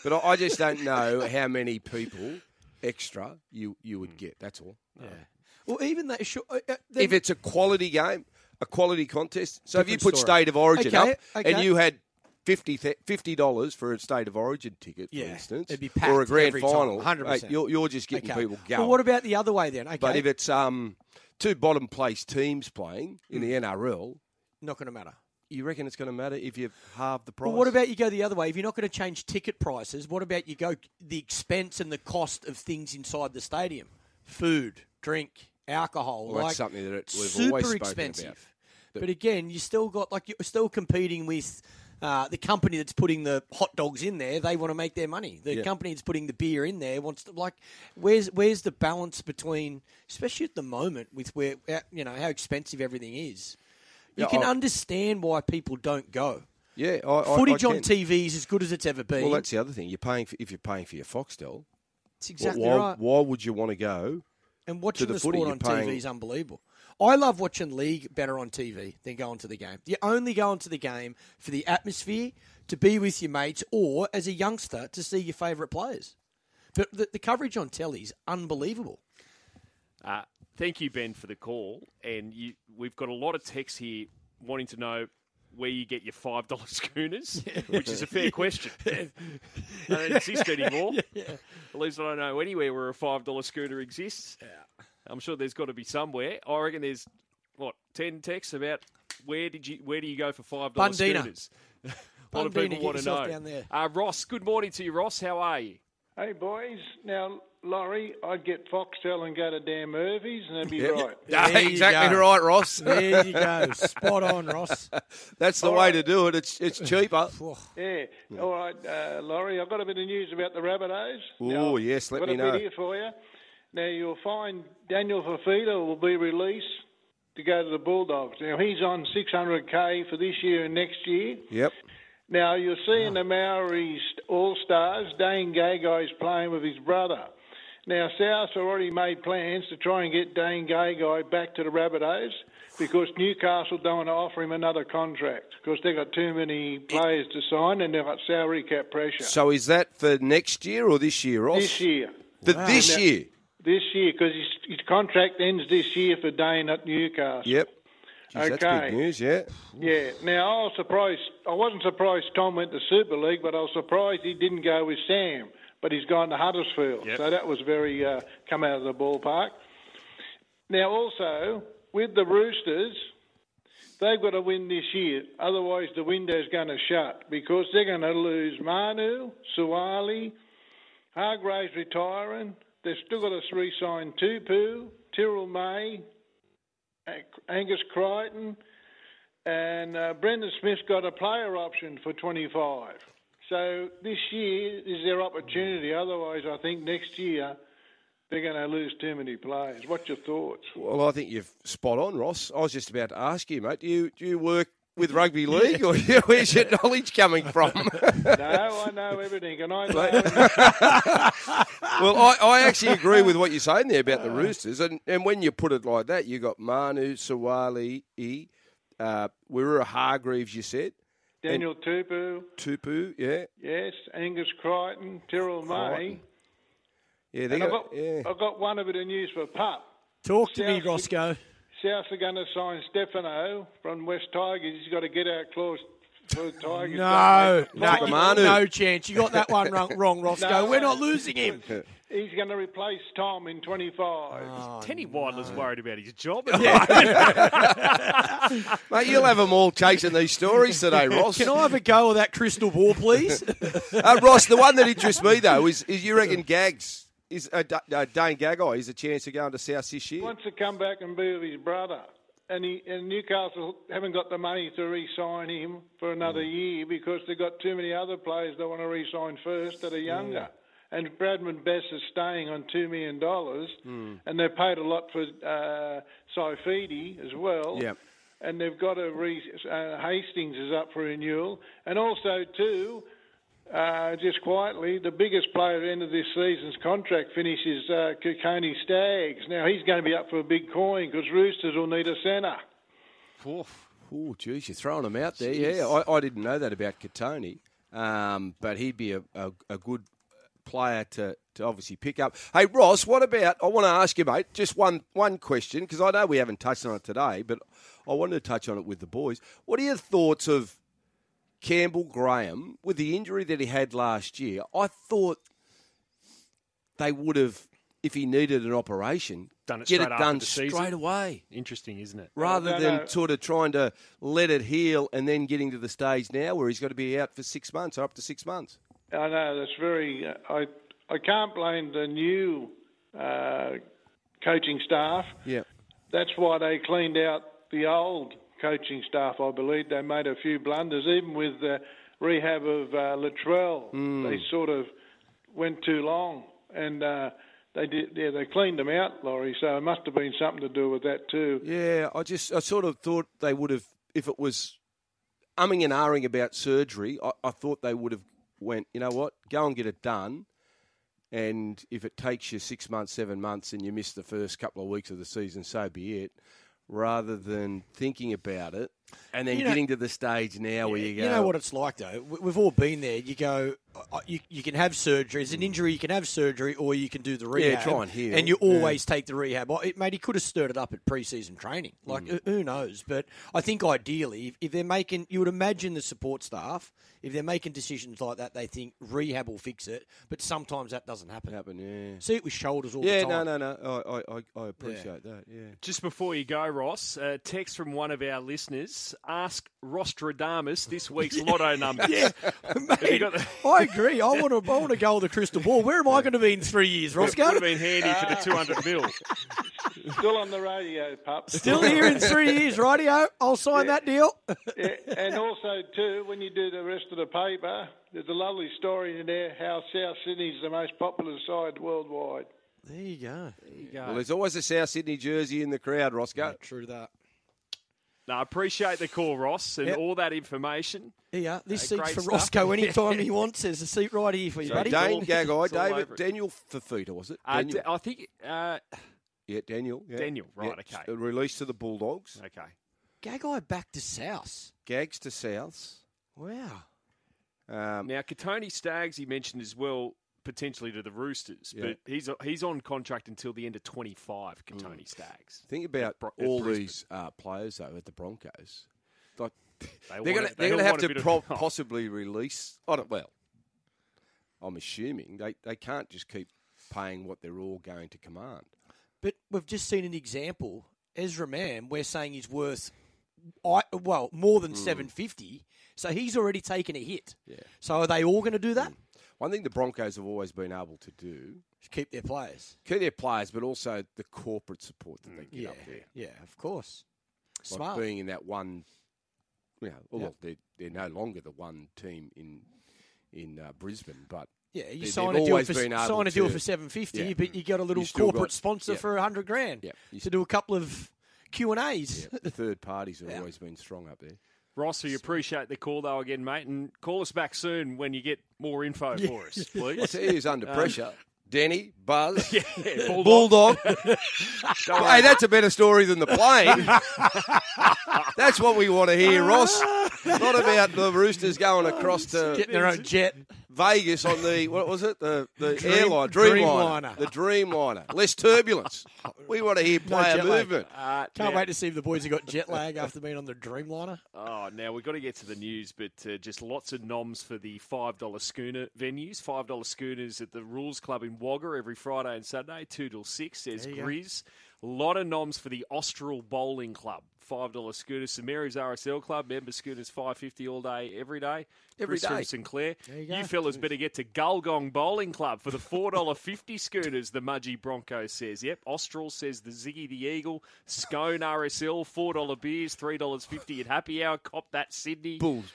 but I, I just don't know how many people extra you you would get. That's all. Yeah. Well, even that. Sure, uh, uh, If it's a quality game, a quality contest. So if you put story. State of Origin Okay, up okay. and you had 50 dollars for a State of Origin ticket, for instance, it'd be or a grand final, 100%. mate, you're, you're just getting okay. people going. Well, what about the other way then? Okay, But if it's um, two bottom place teams playing in Hmm. the NRL, not going to matter. You reckon it's going to matter if you halve the price? Well, what about you go the other way? If you're not going to change ticket prices, what about you go the expense and the cost of things inside the stadium? Food, drink, alcohol. Well, like, that's something that we've super always spoken expensive. about. But again, you still got like you're still competing with uh, the company that's putting the hot dogs in there. They want to make their money. The Yeah. company that's putting the beer in there wants to like. Where's where's the balance between, especially at the moment with where uh, you know how expensive everything is. You Yeah, can I- understand why people don't go. Yeah, I, I, Footage I on. TV is as good as it's ever been. Well, that's the other thing. You're paying for, if you're paying for your Foxtel. It's wh- exactly why, right. why would you want to go? And watching the the, footy, sport on paying- TV is unbelievable. I love watching league better on TV than going to the game. You only go into the game for the atmosphere, to be with your mates, or as a youngster to see your favourite players. But the, the coverage on telly is unbelievable. Uh, thank you, Ben, for the call. And you, we've got a lot of texts here wanting to know where you get your five dollar <laughs> schooners, which is a fair question. <laughs> they don't exist <laughs> anymore. At least I don't know anywhere where a five dollar schooner exists. I'm sure there's got to be somewhere. I reckon there's what ten texts about where did you where do you go for five dollar Bundina. schooners? a lot of people want to know. down there. Uh, Ross, good morning to you, Ross. How are you? Hey boys, now Laurie, I'd get Foxtel and go to Dan Murphy's, and that'd be right. <laughs> Yeah, exactly go. right, Ross. <laughs> There you go. Spot on, Ross. <laughs> That's the way to do it. It's it's cheaper. Yeah. All right, uh, Laurie, I've got a bit of news about the Rabbitohs. Ooh, Now, yes, let I've got me a know. bit here for you. Now you'll find Daniel Fifita will be released to go to the Bulldogs. Now he's on 600k for this year and next year. Yep. Now you're seeing the Maoris All Stars. Dane Gagai's playing with his brother. Now South already made plans to try and get Dane Gagai back to the Rabbitohs because Newcastle don't want to offer him another contract because they've got too many players to sign and they've got salary cap pressure. So is that for next year or this year, Ross? this year, For this Now- year. this year, because his, his contract ends this year for Dane at Newcastle. Yep. Jeez, That's Okay. big news, yeah. Yeah. Now I was surprised. I wasn't surprised Tom went to Super League, but I was surprised he didn't go with Sam. But he's gone to Huddersfield, Yep. so that was very uh, come out of the ballpark. Now also with the Roosters, they've got to win this year. Otherwise, the window's going to shut because they're going to lose Manu, Suaalii, Hargreaves retiring. They've still got to re-sign Tupou, Terrell May, Angus Crichton, and uh, Brandon Smith's got a player option for 25. So this year is their opportunity. Otherwise, I think next year they're going to lose too many players. What's your thoughts? Well, I think you've spot on, Ross. I was just about to ask you, mate. Do you do you work with rugby league, or <laughs> where's your knowledge coming from? <laughs> no, I know everything, and I know. <laughs> well, I, I actually agree with what you're saying there about the Roosters, and, and when you put it like that, you got Manu, Suaalii, E, uh, Waerea-Hargreaves. You said Daniel Tupou, Tupou, yeah, yes, Angus Crichton, Terrell May. Yeah. They And I've got, got, yeah. I've got one bit of news for Pup. Talk to me, South- Roscoe. South are going to sign Stefano from West Tigers. He's got to get out clause for the Tigers. No, don't no, they? the Manu. no chance. You got that one wrong, wrong Roscoe. <laughs> No. We're not losing him. <laughs> He's going to replace Tom in 25. Tenny Wilder's worried about his job. <laughs> <laughs> Mate, you'll have them all chasing these stories today, Ross. Can I have a go of that crystal ball, please? <laughs> uh, Ross, the one that interests me though is, is you reckon Gags is uh, D- uh, Dane Gagai is a chance of going to South this year. He wants to come back and be with his brother. And, he, and Newcastle haven't got the money to re-sign him for another year because they've got too many other players they want to re-sign first that are younger. And Bradman Best is staying on $2 million, and they've paid a lot for uh, Saifiti as well. Yep. and they've got a re, uh, Hastings is up for renewal, and also too. Uh, just quietly, the biggest player at the end of this season's contract finishes uh, Kotoni Staggs. Now he's going to be up for a big coin because Roosters will need a centre. Oh, geez, you're throwing them out there. Yeah, I, I didn't know that about Kotoni, um, but he'd be a, a, a good player to, to obviously pick up. Hey, Ross, what about? I want to ask you, mate, just one one question because I know we haven't touched on it today, but I wanted to touch on it with the boys. What are your thoughts of Campbell Graham with the injury that he had last year? I thought they would have, if he needed an operation, Done it get it done the season. straight away Interesting, isn't it? rather no, than no. sort of trying to let it heal and then getting to the stage now where he's got to be out for six months or up to six months. I know that's very. I I can't blame the new uh, coaching staff. Yeah. That's why they cleaned out the old coaching staff. I believe they made a few blunders, even with the rehab of uh, Latrell. They sort of went too long, and uh, they did. Yeah, they cleaned them out, Laurie. So it must have been something to do with that too. Yeah, I just I sort of thought they would have if it was umming and ahhing about surgery. I, I thought they would have went. You know what? Go and get it done. And if it takes you six months, seven months, and you miss the first couple of weeks of the season, so be it. Rather than thinking about it and then You know- getting to the stage now where you go. You know what it's like, though. We- We've all been there. You go, uh, you, you can have surgery. It's an injury. You can have surgery, or you can do the rehab. try and heal. And you Yeah. always take the rehab. Well, it, mate, he could have stirred it up at pre-season training. Like, Mm. who- who knows? But I think ideally, if, if they're making, you would imagine the support staff, if they're making decisions like that, they think rehab will fix it. But sometimes that doesn't happen. happen? Yeah. See it with shoulders all Yeah, the time. Yeah, no, no, no. I, I, I- I appreciate that. Yeah. Just before you go, Ross, a text from one of our listeners. Ask Rostradamus this <laughs> week's lotto numbers. Yeah, mate, the- I agree. I want to. I want to go with the crystal ball. Where am I going to be in three years, Would Roscoe? have been handy for the uh, 200 mil. Still on the radio, pup. Still here in three years, rightio. I'll sign that deal. Yeah, and also too, when you do the rest of the paper, there's a lovely story in there how South Sydney's the most popular side worldwide. There you go. There you go. Well, there's always a South Sydney jersey in the crowd, Roscoe. True that. No, I appreciate the call, Ross, and Yep. all that information. Yeah. This Uh, seat's for stuff. Roscoe <laughs> anytime he wants. There's a seat right here for you, So buddy. Dane all- <laughs> Gagai, it's all over David. Daniel Fifita, was it? Uh, Daniel. D- I think. Uh, yeah, Daniel. yeah. Daniel, right, Yeah, okay. s- Released to the Bulldogs. okay. Gagai back to South. Gags to Souths. Wow. Um, Now, Kotoni Staggs, he mentioned as well, potentially to the Roosters, Yeah. but he's he's on contract until the end of 25, Kotoni hmm. Staggs. think about Bro- all these uh, players, though, at the Broncos. Like, They they're going to they they're going to have to bit of- pro- possibly release. I don't, well, I'm assuming they, they can't just keep paying what they're all going to command. But we've just seen an example. Ezra Mam, we're saying he's worth, I, well, more than hmm. 750. So he's already taken a hit. Yeah. So are they all going to do that? Hmm. One thing the Broncos have always been able to do Keep their players. keep their players, but also the corporate support that they get Yeah. up there. Yeah, of course. Like Smart. being in that one, you know, well, they're, they're no longer the one team in in uh, Brisbane, but Yeah, you sign a deal for sign a deal to- for seven fifty, Yeah. but you got a little corporate got- sponsor yeah. for a hundred grand Yeah. To do a couple of Q and A's. the third parties have <laughs> always been strong up there. Ross, we appreciate the call though again, mate, and call us back soon when you get more info <laughs> for us, I please. tell you under um, pressure. Denny, Buzz, <laughs> Yeah, <laughs> Bulldog. Bulldog. Hey, that's a better story than the plane. that's what we want to hear, Ross. Not about the Roosters going across to Getting their own jet. Vegas on the what was it? The the Dream- airline, Dreamliner. Dreamliner, the Dreamliner. Less turbulence. <laughs> We want to hear No player jet lag. movement. Uh, Can't now- wait to see if the boys have got jet lag after being on the Dreamliner. Oh, now we've got to get to the news, but uh, just lots of noms for the $5 schooner venues. $5 schooners at the Rules Club in Wagga every Friday and Saturday, 2 till 6. There's There you go. Grizz. A lot of noms for the Austral Bowling Club. $5 schooners. St Mary's RSL Club, member schooners, five fifty all day, every day. Every Chris from. Sinclair. There you go. fellas better get to Gulgong Bowling Club for the $4.50 <laughs> scooters, the Mudgee Bronco says. Yep, Austral says the Ziggy the Eagle. Scone RSL, $4 beers, $3.50 at happy hour. Cop that, Sydney. Bulls.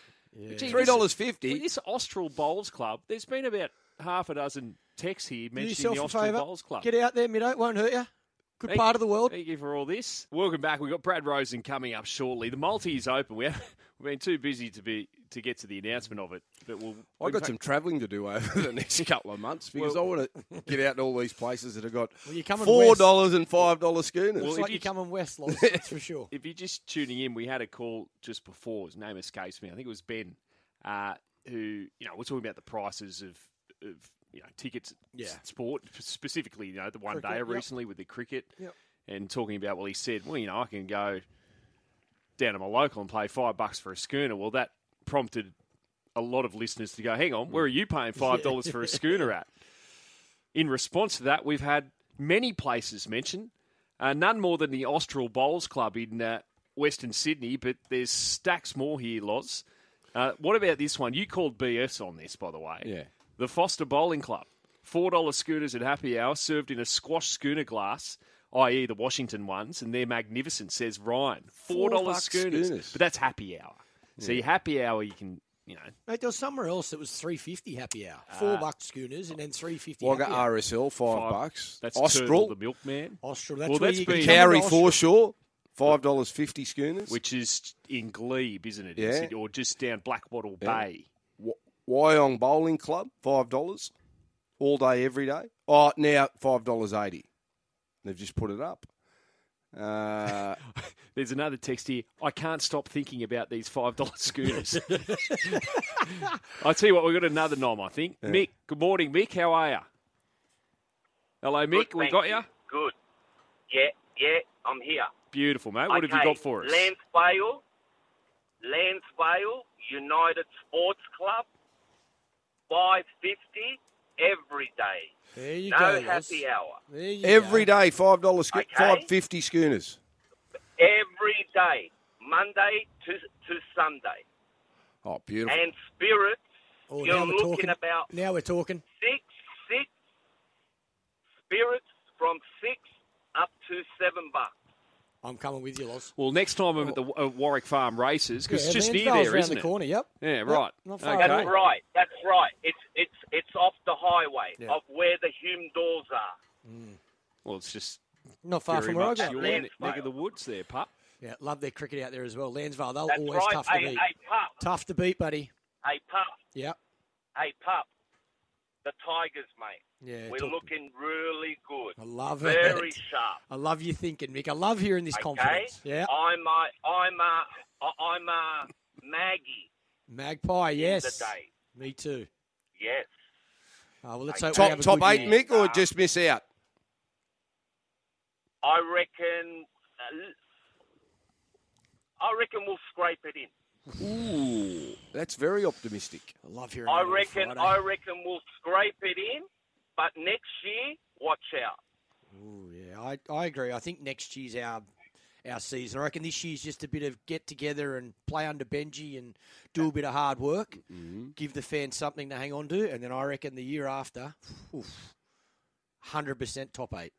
Gee, Three dollars this- fifty. This Austral Bowls Club, there's been about half a dozen texts here Do mentioning yourself the a Austral favour. Bowls Club. Get out there, Middo. Won't hurt you. Good Thank- part of the world. Thank you for all this. Welcome back. We've got Brad Rosen coming up shortly. The multi is open. We have, <laughs> we've been too busy to be to get to the announcement of it, but we'll. I've got some travelling to do over the next <laughs> couple of months because Well- I want to get out to all these places that have got Well, four dollars and five dollar schooners. Well, It's like you- you're coming west, <laughs> that's for sure. If you're just tuning in, we had a call just before. His name escapes me. I think it was Ben, uh, who you know we're talking about the prices of of you know tickets, Yeah. sport specifically. You know the one Cricket, day yep. recently with the cricket, Yep. and talking about well, he said, well, you know, I can go down to my local and pay five bucks for a schooner. Well, that prompted a lot of listeners to go, hang on, where are you paying five <laughs> dollars for a schooner at? In response to that, we've had many places mentioned, uh, none more than the Austral Bowls Club in uh, Western Sydney, but there's stacks more here, Loz. Uh, what about this one? You called BS on this, by the way. Yeah. The Foster Bowling Club. $4 scooters at happy hour served in a squash schooner glass, i.e., the Washington ones, and they're magnificent, says Ryan. $4 bucks schooners. schooners. But that's happy hour. See, happy hour, you can, you know, Mate, there was somewhere else that was three fifty happy hour, ah. four bucks schooners, and then three fifty. Wagga happy hour. RSL five, five- bucks. That's Austral, the milkman. Austral. That's Well, where that's you can been- come Cowrie foreshore, five dollars fifty schooners. which is in Glebe, isn't it? Yeah. Is it- Or just down Blackwattle Bay. Wa- Wyong Bowling Club, five dollars, all day, every day. Oh, now five dollars eighty. They've just put it up. Uh, <laughs> There's another text here. I can't stop thinking about these five dollar schooners. <laughs> I tell you what, we've got another nom. I think Mick. Good morning, Mick. How are you? Hello, Mick. Good, we thank got you. you. Good. Yeah, yeah, I'm here. Beautiful, mate. What have you got for us? Lansvale, Lansvale United Sports Club, five fifty every day. There you no go. Loz. happy hour. There you every go. day, five dollars, scho- Okay. five fifty schooners. Every day, Monday to to Sunday. Oh, beautiful. And spirits, Oh, you're now we're looking talking. about Now we're talking. six six spirits from six up to seven bucks. I'm coming with you, Loz. Well, next time I'm at the uh, Warwick Farm races because Yeah, it's just near Lansvale's there, around isn't the it? corner. Yep. Yeah, right. not far okay. That's right. That's right. It's it's it's off the highway Yeah. of where the Hume doors are. Well, it's just Not far very from where I much go. your Lansvale. ne- neck of the woods there, pup. Yeah, love their cricket out there as well. Lansvale, they're That's always right. tough to Hey, beat. hey, pup. Tough to beat, buddy. Hey, pup. Yep. Hey, pup. The Tigers, mate. Yeah. We're talk- looking really good. I love Very it. Very sharp. I love you thinking, Mick. I love hearing this Okay. confidence. Yeah. I'm a I'm a I'm a Maggie Magpie, yes. today. Me too. Yes. Oh, well, let's Top- hope we top have a top good eight, year. Mick, or Uh, just miss out? I reckon. Uh, I reckon we'll scrape it in. Ooh, that's very optimistic. I love hearing I that reckon. Friday. I reckon we'll scrape it in. But next year, watch out. Ooh, yeah, I, I agree. I think next year's our our season. I reckon this year's just a bit of get together and play under Benji and do a bit of hard work, Mm-hmm. give the fans something to hang on to, and then I reckon the year after, hundred percent top eight,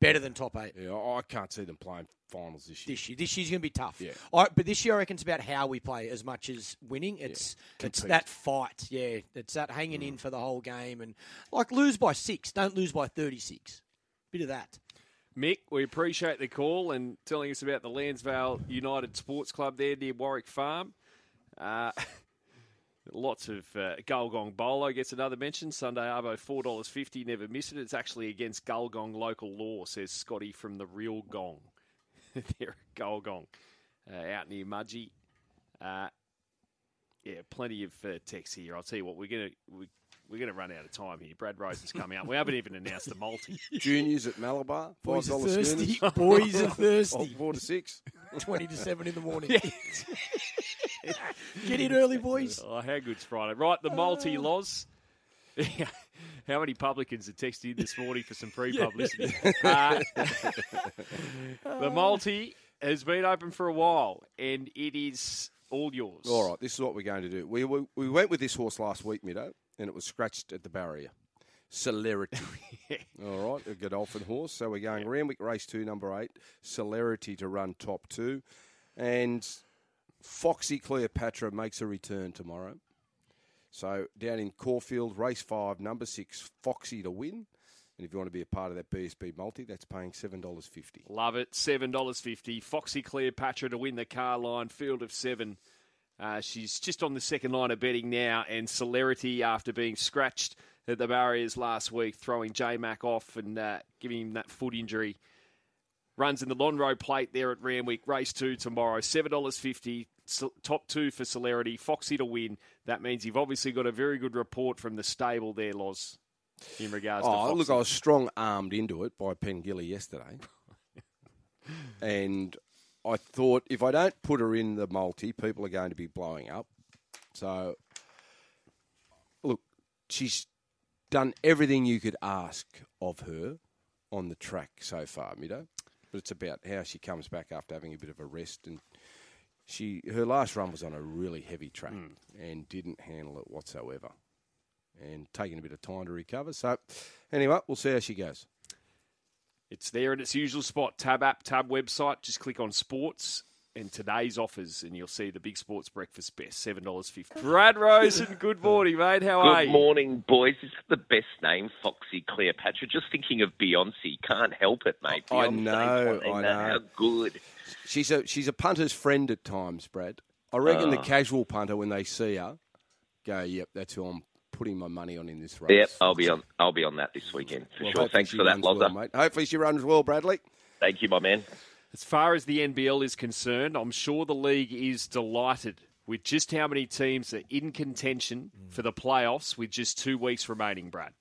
better than top eight. Yeah, I I can't see them playing finals this year. This year, this year's going to be tough. Yeah. I, but this year, I reckon it's about how we play as much as winning. It's it's that fight. Yeah, it's that hanging in for the whole game and like lose by six, don't lose by thirty six. Bit of that. Mick, we appreciate the call and telling us about the Lansvale United Sports Club there near Warwick Farm. Uh, <laughs> lots of uh, Gulgong Bolo gets another mention. Sunday Arvo four dollars fifty. Never miss it. It's actually against Gulgong local law, says Scotty from the Real Gong. <laughs> there at Gulgong, uh, out near Mudgee. Uh, yeah, plenty of uh, texts here. I'll tell you what, we're gonna we, we're gonna run out of time here. Brad Rose is coming up. We haven't even announced the multi. <laughs> Juniors at Malabar, five Boys are thirsty. Boys are Oh, thirsty. four to six. Twenty to seven in the morning. <laughs> Get in early, boys. Oh, how good's Friday? Right, the multi Loz. <laughs> how many publicans have texted in this morning for some free <laughs> publicity? <laughs> Uh, the multi has been open for a while, and it is all yours. All right, this is what we're going to do. We, we, we went with this horse last week, Middo, and it was scratched at the barrier. Celerity. All right, a Godolphin horse. So we're going Randwick Race 2, number 8. Celerity to run top 2. And Foxy Cleopatra makes a return tomorrow. So down in Caulfield, race 5, number 6, Foxy to win. And if you want to be a part of that BSB multi, that's paying $7.50. Love it. $7.50. Foxy Cleopatra to win the car line. Field of seven. Uh, she's just on the second line of betting now. And Celerity, after being scratched at the barriers last week, throwing J Mac off and uh, giving him that foot injury, runs in the Lonhro plate there at Randwick. Race two tomorrow. $7.50. Top two for Celerity. Foxy to win. That means you've obviously got a very good report from the stable there, Loz, in regards to Oh, Foxy. look, I was strong armed into it by Pengilly yesterday. <laughs> and I thought if I don't put her in the multi, people are going to be blowing up. So, look, she's done everything you could ask of her on the track so far, Mido. But it's about how she comes back after having a bit of a rest. And she her last run was on a really heavy track hmm. and didn't handle it whatsoever and taking a bit of time to recover. So, anyway, we'll see how she goes. It's there in its usual spot. Tab app, tab website. Just click on sports and today's offers, and you'll see the big sports breakfast best seven dollars fifty. Brad Rosen, good morning, mate. How are you? Good morning, boys. This is the best name, Foxy Cleopatra. Just thinking of Beyonce. Can't help it, mate. I know, I know. How good. She's a she's a punter's friend at times, Brad. I reckon the Ah. casual punter when they see her go, "Yep, that's who I'm putting my money on in this race." Yep, I'll be on. I'll be on that this weekend for Well, sure. Thanks for that, runs well, mate. Hopefully she runs well, Bradley. Thank you, my man. As far as the NBL is concerned, I'm sure the league is delighted with just how many teams are in contention mm. for the playoffs with just two weeks remaining, Brad.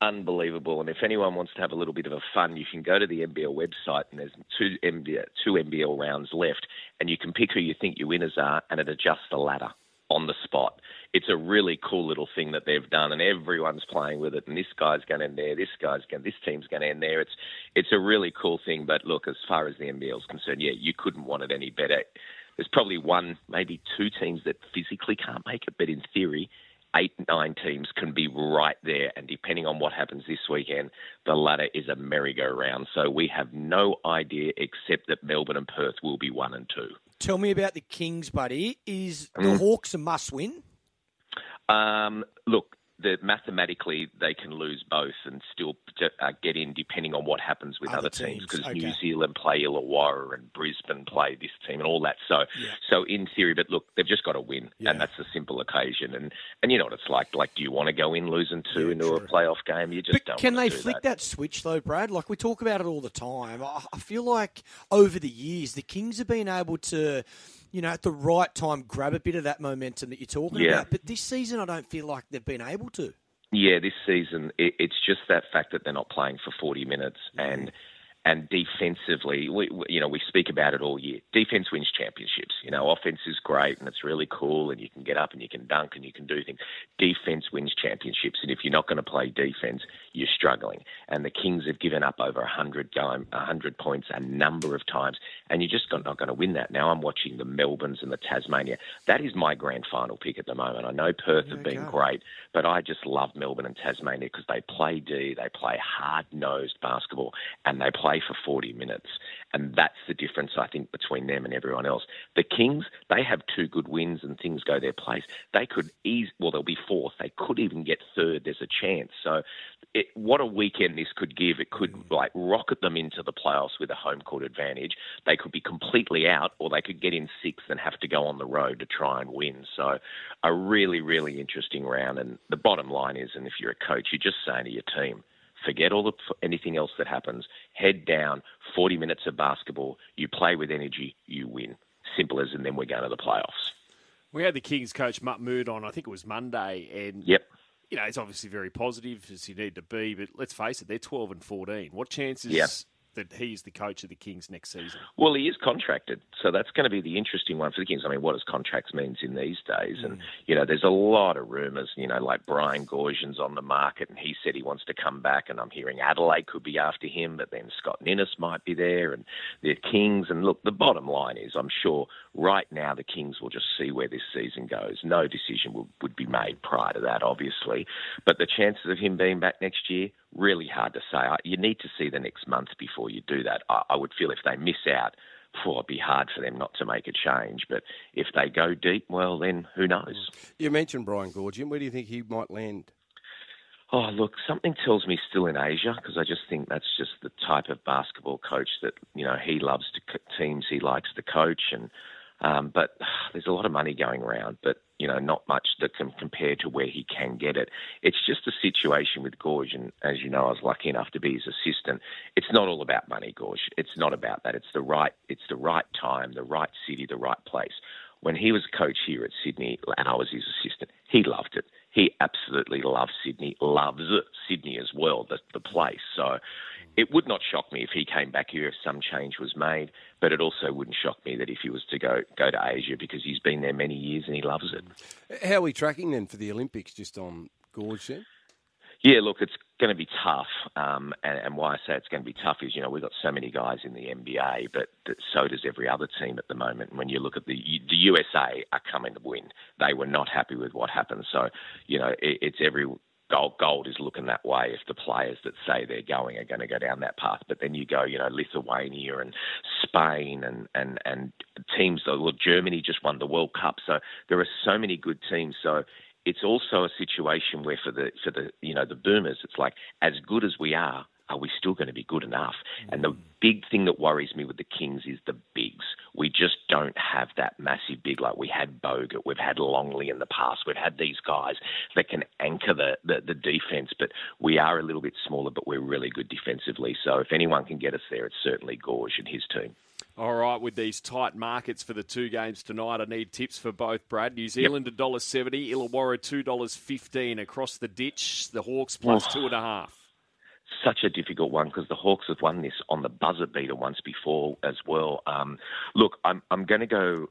Unbelievable. And if anyone wants to have a little bit of a fun, you can go to the NBL website and there's two NBL, two NBL rounds left, and you can pick who you think your winners are, and it adjusts the ladder on the spot. It's a really cool little thing that they've done, and everyone's playing with it. And this guy's going in there, this guy's going, this team's going in there. It's it's a really cool thing. But look, as far as the NBL is concerned, yeah, you couldn't want it any better. There's probably one, maybe two teams that physically can't make it, but in theory, eight, nine teams can be right there. And depending on what happens this weekend, the ladder is a merry-go-round. So we have no idea except that Melbourne and Perth will be one and two. Tell me about the Kings, buddy. Is the Mm. Hawks a must win? Um, look, the, mathematically they can lose both and still uh, get in, depending on what happens with Other other, teams. Because okay. New Zealand play Illawarra and Brisbane play this team and all that. So, Yeah. so in theory, but look, they've just got to win, Yeah. and that's a simple occasion. And and you know what it's like. Like, do you want to go in losing two Yeah, into true. a playoff game? You just But don't. can they do flick that. that. switch though, Brad? Like we talk about it all the time. I, I feel like over the years the Kings have been able to, you know, at the right time grab a bit of that momentum that you're talking Yeah. about. But this season, I don't feel like they've been able to. Yeah, this season it, it's just that fact that they're not playing for 40 minutes and and defensively, we, we, you know, we speak about it all year. Defense wins championships. You know, offense is great and it's really cool, and you can get up and you can dunk and you can do things. Defense wins championships, and if you're not going to play defense, you're struggling. And the Kings have given up over 100 game, 100 points a number of times, and you're just not going to win that. Now I'm watching the Melbournes and the Tasmania. That is my grand final pick at the moment. I know Perth have been Okay. great, but I just love Melbourne and Tasmania because they play D, they play hard nosed basketball, and they play for 40 minutes. And that's the difference, I think, between them and everyone else. The Kings, they have two good wins and things go their place. They could ease, well, they'll be fourth. They could even get third. There's a chance. So, it, what a weekend this could give. It could like rocket them into the playoffs with a home court advantage. They could be completely out, or they could get in sixth and have to go on the road to try and win. So, a really, really interesting round. And the bottom line is, and if you're a coach, you're just saying to your team, forget all the anything else that happens. Head down, 40 minutes of basketball. You play with energy, you win. Simple as, and then we're going to the playoffs. We had the Kings coach Mahmoud on, I think it was Monday, and Yep. you know, it's obviously very positive as you need to be, but let's face it, they're 12 and 14. What chances Yeah. That he's the coach of the Kings next season? Well, he is contracted, so that's going to be the interesting one for the Kings. I mean, what does contracts means in these days? And hmm. you know, there's a lot of rumours. You know, like Brian Goorjian's on the market, and he said he wants to come back. And I'm hearing Adelaide could be after him, but then Scott Ninnis might be there, and the Kings. And look, the bottom line is, I'm sure right now the Kings will just see where this season goes. No decision would, would be made prior to that, obviously, but the chances of him being back next year really hard to say. You need to see the next month before you do that. I, I would feel if they miss out, phew, it'd be hard for them not to make a change. But if they go deep, well, then who knows? You mentioned Brian Goorjian. Where do you think he might land? Oh, look, something tells me still in Asia because I just think that's just the type of basketball coach that you know he loves to teams he likes to coach, and um, but there's a lot of money going around, but you know not much that can compare to where he can get it. It's just a situation with Gorge, and as you know, I was lucky enough to be his assistant. It's not all about money, Gorge. It's not about that. It's the right, it's the right time, the right city, the right place. When he was a coach here at Sydney, and I was his assistant, he loved it he absolutely loves Sydney, loves Sydney as well, the, the place. So it would not shock me if he came back here if some change was made, but it also wouldn't shock me that if he was to go go to Asia because he's been there many years and he loves it. How are we tracking then for the Olympics? Just on Gorge then? Yeah, look, it's going to be tough, um, and, and, why I say it's going to be tough is, you know, we've got so many guys in the NBA, but so does every other team at the moment. And when you look at the the USA are coming to win, they were not happy with what happened. So, you know, it, it's every gold gold is looking that way if the players that say they're going are going to go down that path. But then you go, you know, Lithuania and Spain and and and teams. Well, Germany just won the World Cup, so there are so many good teams. So it's also a situation where for the for the you know the boomers, it's like as good as we are, are we still going to be good enough? And the mm. big thing that worries me with the Kings is the bigs. We just don't have that massive big like we had Bogut, we've had Longley in the past, we've had these guys that can anchor the, the, the defense, but we are a little bit smaller, but we're really good defensively. So if anyone can get us there, it's certainly Gorge and his team. All right, with these tight markets for the two games tonight, I need tips for both, Brad. New Zealand yep. $1.70, Illawarra $2.15 across the ditch. The Hawks plus oh. two and a half. Such a difficult one because the Hawks have won this on the buzzer beater once before as well. Um, look, I'm, I'm going to go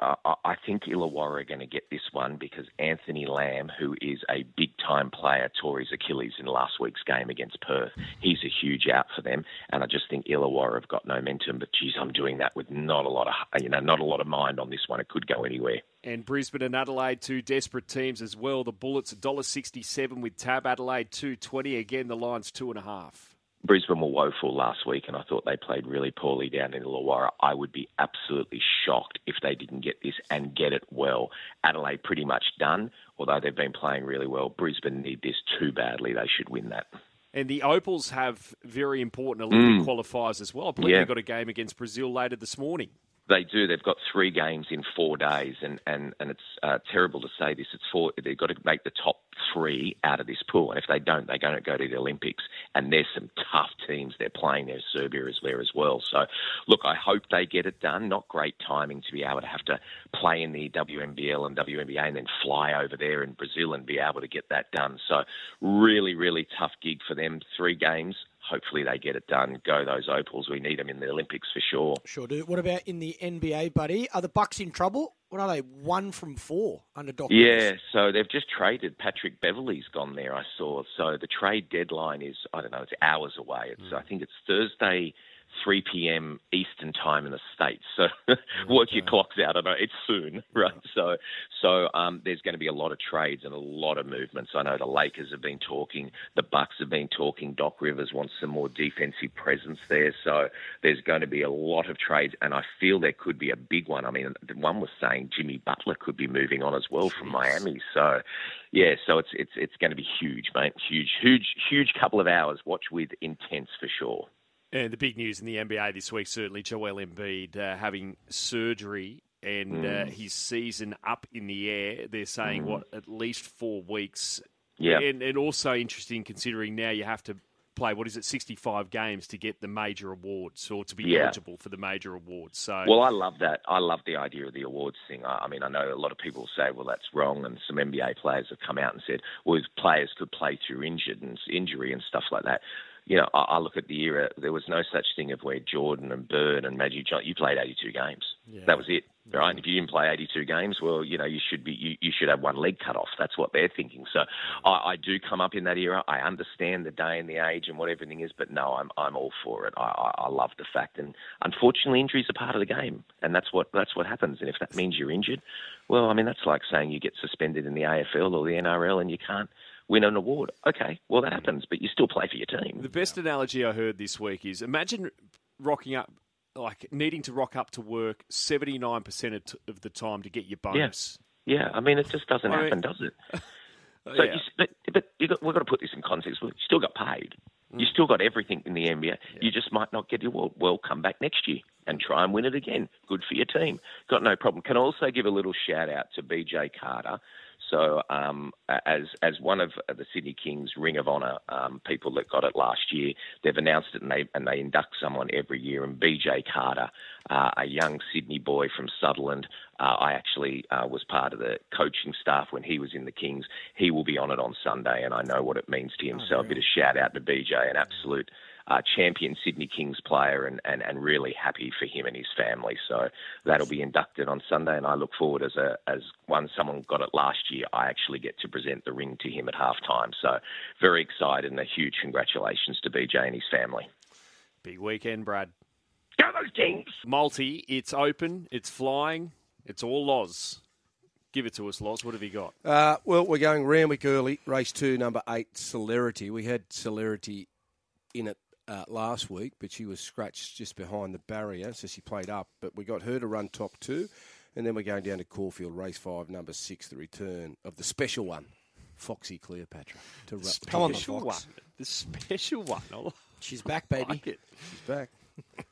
uh, I think Illawarra are going to get this one because Anthony Lamb, who is a big time player, tore his Achilles in last week's game against Perth. He's a huge out for them, and I just think Illawarra have got momentum. But geez, I'm doing that with not a lot of you know not a lot of mind on this one. It could go anywhere. And Brisbane and Adelaide, two desperate teams as well. The Bullets $1.67 with Tab Adelaide two twenty. Again, the line's two and a half. Brisbane were woeful last week, and I thought they played really poorly down in Illawarra. I would be absolutely shocked if they didn't get this and get it well. Adelaide pretty much done, although they've been playing really well. Brisbane need this too badly. They should win that. And the Opals have very important Olympic mm. qualifiers as well. I believe yeah. they've got a game against Brazil later this morning. They do. They've got three games in four days, and, and, and it's uh, terrible to say this. It's four. They've got to make the top three out of this pool, and if they don't, they're going to go to the Olympics. And there's some tough teams they're playing there. Serbia is there as well. So, look, I hope they get it done. Not great timing to be able to have to play in the WNBL and WNBA, and then fly over there in Brazil and be able to get that done. So, really, really tough gig for them. Three games hopefully they get it done. Go those Opals. We need them in the Olympics for sure. Sure do. What about in the NBA, buddy? Are the Bucks in trouble? What are they? One from four under Doc. Yeah, so they've just traded. Patrick Beverley's gone there. I saw. So the trade deadline is I don't know. It's hours away. It's mm. I think it's Thursday 3 p.m. Eastern time in the states. So <laughs> work your clocks out. I know it's soon, <laughs> right? So so um, there's going to be a lot of trades and a lot of movements. I know the Lakers have been talking, the Bucks have been talking. Doc Rivers wants some more defensive presence there. So there's going to be a lot of trades, and I feel there could be a big one. I mean, one was saying Jimmy Butler could be moving on as well from Miami. So yeah, so it's it's it's going to be huge, mate. Huge, huge, huge couple of hours. Watch with intense for sure. And the big news in the NBA this week, certainly Joel Embiid uh, having surgery and uh, mm. uh, his season up in the air. They're saying, mm. what, at least four weeks. Yeah. And, and also interesting considering now you have to play, what is it, 65 games to get the major awards or to be yeah. eligible for the major awards. So, Well, I love that. I love the idea of the awards thing. I, I mean, I know a lot of people say, well, that's wrong. And some NBA players have come out and said, well, players could play through injured and injury and stuff like that you know, I, I, look at the era. There was no such thing of where Jordan and Bird and Magic Johnson. You played 82 games. Yeah. That was it, mm-hmm. right? And if you didn't play 82 games, well, you know, you should be. You, you should have one leg cut off. That's what they're thinking. So mm-hmm. I, I, do come up in that era. I understand the day and the age and what everything is, but no, I'm I'm all for it. I, I, I love the fact, and unfortunately, injuries are part of the game, and that's what that's what happens. And if that means you're injured, well, I mean, that's like saying you get suspended in the AFL or the NRL and you can't win an award. Okay, well that happens, but you still play for your team. The best analogy I heard this week is imagine rocking up, like needing to rock up to work seventy nine percent of the time to get your bonus. Yeah. yeah, I mean it just doesn't I happen, mean, does it? So <laughs> Yeah. you, but, but you got, we've got to put this in context. You still got paid. Mm. You still got everything in the NBA. You just might not get your world. Well, come back next year and try and win it again. Good for your team. Got no problem. Can also give a little shout out to BJ Carter. So, um, as as one of the Sydney Kings Ring of Honour um, people that got it last year, they've announced it and they and they induct someone every year. And BJ Carter, uh, a young Sydney boy from Sutherland, uh, I actually uh, was part of the coaching staff when he was in the Kings. He will be on it on Sunday, and I know what it means to him. so a bit of shout out to BJ, an absolute uh, champion Sydney Kings player, and, and, and really happy for him and his family. So that'll be inducted on Sunday, and I look forward as a as one someone got it last year. I actually get to present the ring to him at halftime. So very excited, and a huge congratulations to BJ and his family. Big weekend, Brad. Go those Kings! Multi, it's open, it's flying, it's all Loz. Give it to us, Loz. What have you got? Uh, well, we're going Randwick early, race two, number eight, Celerity. We had Celerity in it uh, last week, but she was scratched just behind the barrier, so she played up. But we got her to run top two, and then we're going down to Caulfield, race five, number six, the return of the special one, Foxy Cleopatra. To run. Come on, the Special Fox. one. The special one. I like She's <laughs> back, baby. it. She's back.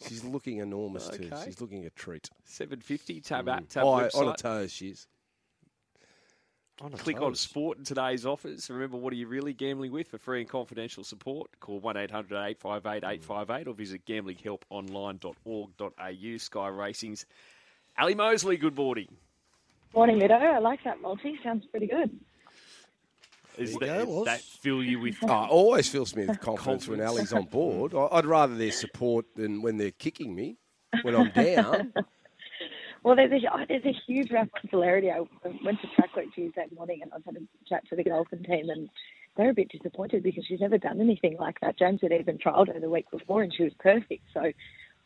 She's looking enormous too. She's looking a treat. 750 tab app, tab High, website. on her toes, she is. Click on sport in today's offers. Remember, what are you really gambling with? For free and confidential support, call 1 800 858 858 or visit gamblinghelponline.org.au. Sky Racing's Ally Mosley, good morning. Morning, Mido. I like that multi. Sounds pretty good. Is that, go, Loz. that fill you with Oh, <laughs> uh, it always fills me with confidence when Ally's on board. I'd rather their support than when they're kicking me when I'm <laughs> down. Well, there's a oh, there's a huge responsibility. I went to track work Tuesday morning and I was having a chat to the Golden team and they're a bit disappointed because she's never done anything like that. James had even trialled her the week before and she was perfect. So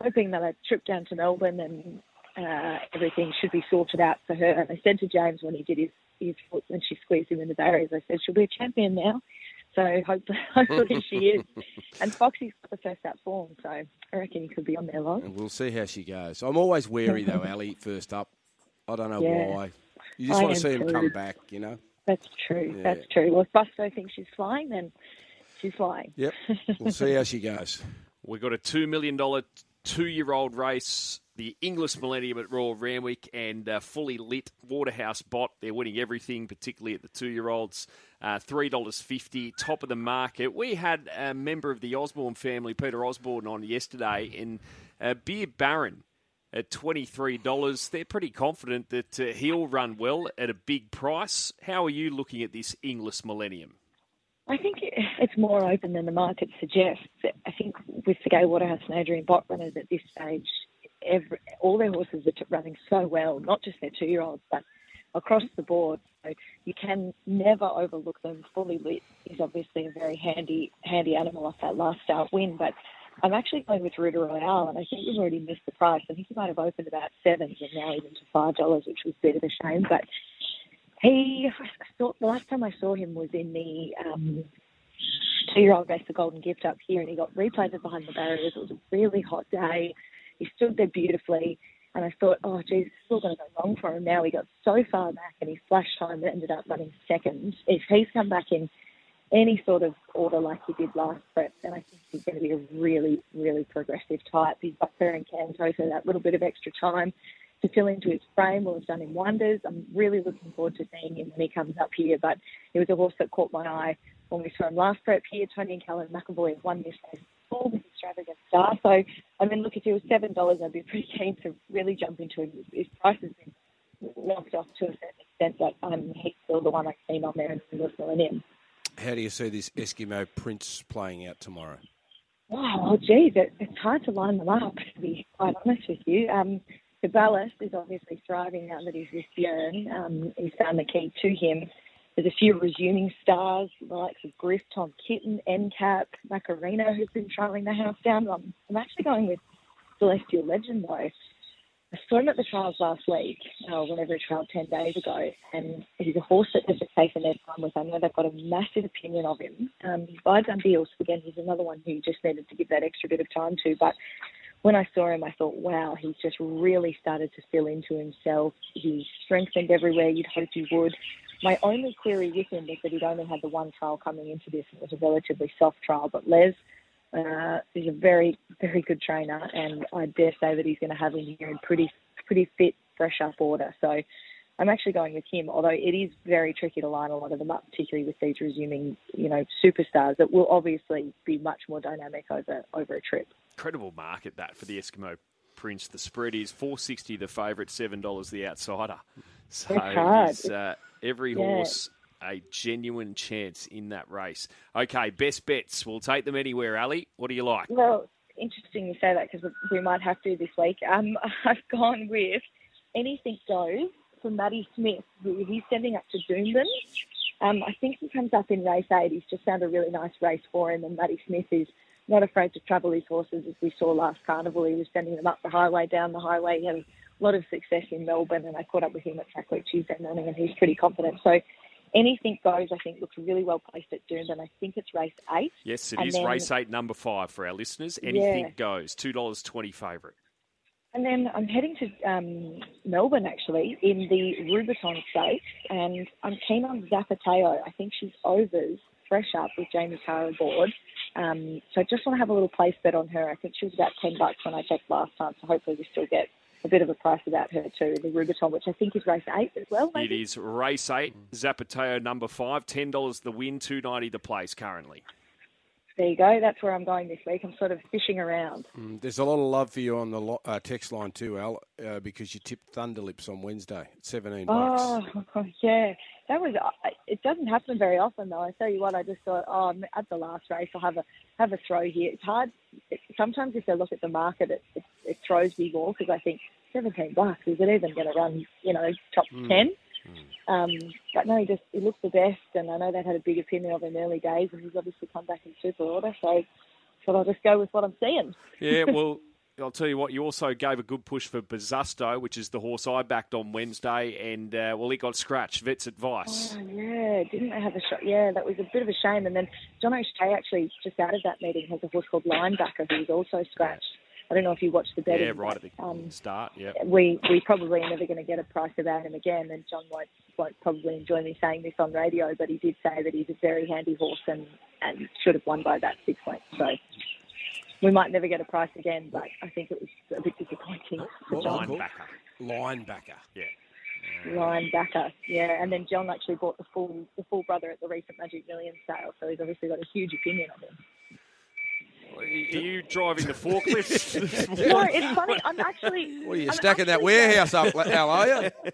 hoping that a trip down to Melbourne and uh, everything should be sorted out for her. And I said to James when he did his, his foot, when she squeezed him in the barriers, I said, she'll be a champion now. So hopefully, <laughs> hopefully she is. And Foxy's got the first out form, so I reckon he could be on there long. and we'll see how she goes. I'm always wary though, <laughs> Ally, first up. I don't know Yeah. why. You just I want to am see him too. come back, you know? That's true. Yeah. That's true. Well, if Busto thinks she's flying, then she's flying. Yep. We'll see how she goes. <laughs> We've got a $2 million two year old race, the Inglis Millennium at Royal Randwick, and uh, fully lit Waterhouse Bott. They're winning everything, particularly at the two year olds. Uh, $3.50, top of the market. We had a member of the Osborne family, Peter Osborne, on yesterday, and uh, Beer Baron at $23. They're pretty confident that uh, he'll run well at a big price. How are you looking at this Inglis Millennium? I think <laughs> it's more open than the market suggests. I think with the Gay Waterhouse and Adrian Bott runners at this stage, every, all their horses are running so well, not just their two year olds, but across the board. So you can never overlook them. Fully lit is obviously a very handy handy animal off that last start win, but I'm actually going with Ruta Royale, and I think we've already missed the price. I think he might have opened about sevens and now he's into five dollars, which was a bit of a shame. But he, I saw, the last time I saw him was in the um, two-year-old race, the Golden Gift up here, and he got replanted behind the barriers. It was a really hot day. He stood there beautifully, and I thought, oh, geez, it's all going to go wrong for him now. He got so far back, and he flashed time and ended up running second. If he's come back in any sort of order like he did last prep, then I think he's going to be a really, really progressive type. He's got there in Canto, so that little bit of extra time to fill into his frame will have done him wonders. I'm really looking forward to seeing him when he comes up here. But it was a horse that caught my eye when we saw him last prep here. Tony and Calvin McEvoy have won this race before with extravagant star. So I mean, look, if he was seven dollars, I'd be pretty keen to really jump into him. His price has been knocked off to a certain extent, but um, he's still the one I've seen on there in the Inglis Millennium. How do you see this Eskimo Prince playing out tomorrow? Wow, well, geez, it, it's hard to line them up, to be quite honest with you. Um, the ballast is obviously thriving now that he's with Björn. Um, he's found the key to him. There's a few resuming stars, the likes of Griff, Tom Kitten, NCAP, Macarena, who's been trialling the house down. I'm, I'm actually going with Celestial Legend, though. I saw him at the trials last week, uh, whenever he trialled 10 days ago, and he's a horse that they've taken their time with. I know they've got a massive opinion of him. Um, he's by Dundeel, also, again, he's another one who just needed to give that extra bit of time to, but when I saw him, I thought, wow, he's just really started to fill into himself. He's strengthened everywhere you'd hope he would. My only query with him was that he'd only had the one trial coming into this, it was a relatively soft trial. But Les uh, is a very, very good trainer, and I dare say that he's going to have him here in pretty, pretty fit, fresh up order. So I'm actually going with him, although it is very tricky to line a lot of them up, particularly with these resuming, you know, superstars that will obviously be much more dynamic over over a trip. Incredible market that for the Eskimo Prince. The spread is four sixty the favourite, seven dollars the outsider. So uh, every Yeah. horse a genuine chance in that race. Okay, best bets. We'll take them anywhere. Ally, what do you like? Well, interesting you say that because we might have to this week. Um, <laughs> I've gone with anything goes for Matty Smith. He's sending up to Doomben. Um, I think he comes up in race eight. He's just found a really nice race for him, and Matty Smith is not afraid to travel his horses, as we saw last carnival. He was sending them up the highway, down the highway. He had a lot of success in Melbourne, and I caught up with him at track week Tuesday morning, and he's pretty confident. So. Anything goes, I think, looks really well placed at Doomben. I think it's race eight. Yes, it And is then- race eight, number five for our listeners. Anything Yeah. goes. Two dollars twenty favourite. And then I'm heading to um, Melbourne actually in the Rubiton Stakes, and I'm keen on Zapateo. I think she's overs, fresh up with Jamie Kah aboard. Um, so I just want to have a little place bet on her. I think she was about 10 bucks when I checked last time, so hopefully we still get a bit of a price about her too. The Rubiton, which I think is race eight as well. It Maybe? is race eight, Zapateo number five, ten dollars the win, two ninety the place currently. There you go. That's where I'm going this week. I'm sort of fishing around. Mm, There's a lot of love for you on the lo- uh, text line too, Al, uh, because you tipped Thunderlips on Wednesday at 17 bucks. Oh, <laughs> yeah. That was. uh, It doesn't happen very often, though. I tell you what. I just thought, oh, at the last race, I'll have a have a throw here. It's hard. It, sometimes if I look at the market, it it, it throws me more because I think seventeen bucks is it even going to run? You know, top ten. Um, but no, he just he looked the best, and I know they had a big opinion of him early days, and he's obviously come back in super order. So, so I'll just go with what I'm seeing. Yeah, well, <laughs> I'll tell you what. You also gave a good push for Bazusto, which is the horse I backed on Wednesday, and uh, well, he got scratched. Vet's advice. Oh, yeah, didn't they have a shot? Yeah, that was a bit of a shame. And then John O'Shea actually, just out of that meeting, has a horse called Linebacker who was also scratched. I don't know if you watched the betting. Yeah, right at the um, start. Yeah. we we probably are never going to get a price about him again. And John won't won't probably enjoy me saying this on radio, but he did say that he's a very handy horse and and should have won by about six points. So we might never get a price again, but I think it was a bit disappointing for John. Linebacker. Linebacker. Yeah. linebacker. Yeah, and then John actually bought the full the full brother at the recent Magic Millions sale, so he's obviously got a huge opinion of him. Are you driving the forklift? this <laughs> No, it's funny. I'm actually. What are you I'm stacking that warehouse up, How Are you? <laughs>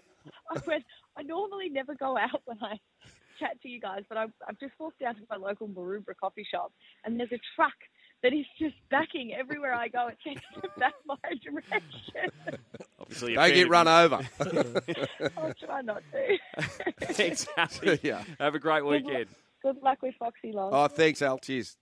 I went. I normally never go out when I chat to you guys, but I've, I've just walked down to my local Maroubra coffee shop, and there's a truck that is just backing everywhere I go. It takes me back my direction. Obviously, a Don't get run over. <laughs> I'll try not to. Thanks, Ally. yeah. Have a great Good luck. weekend. Good luck with Foxy Long. Oh, thanks, Al. Cheers.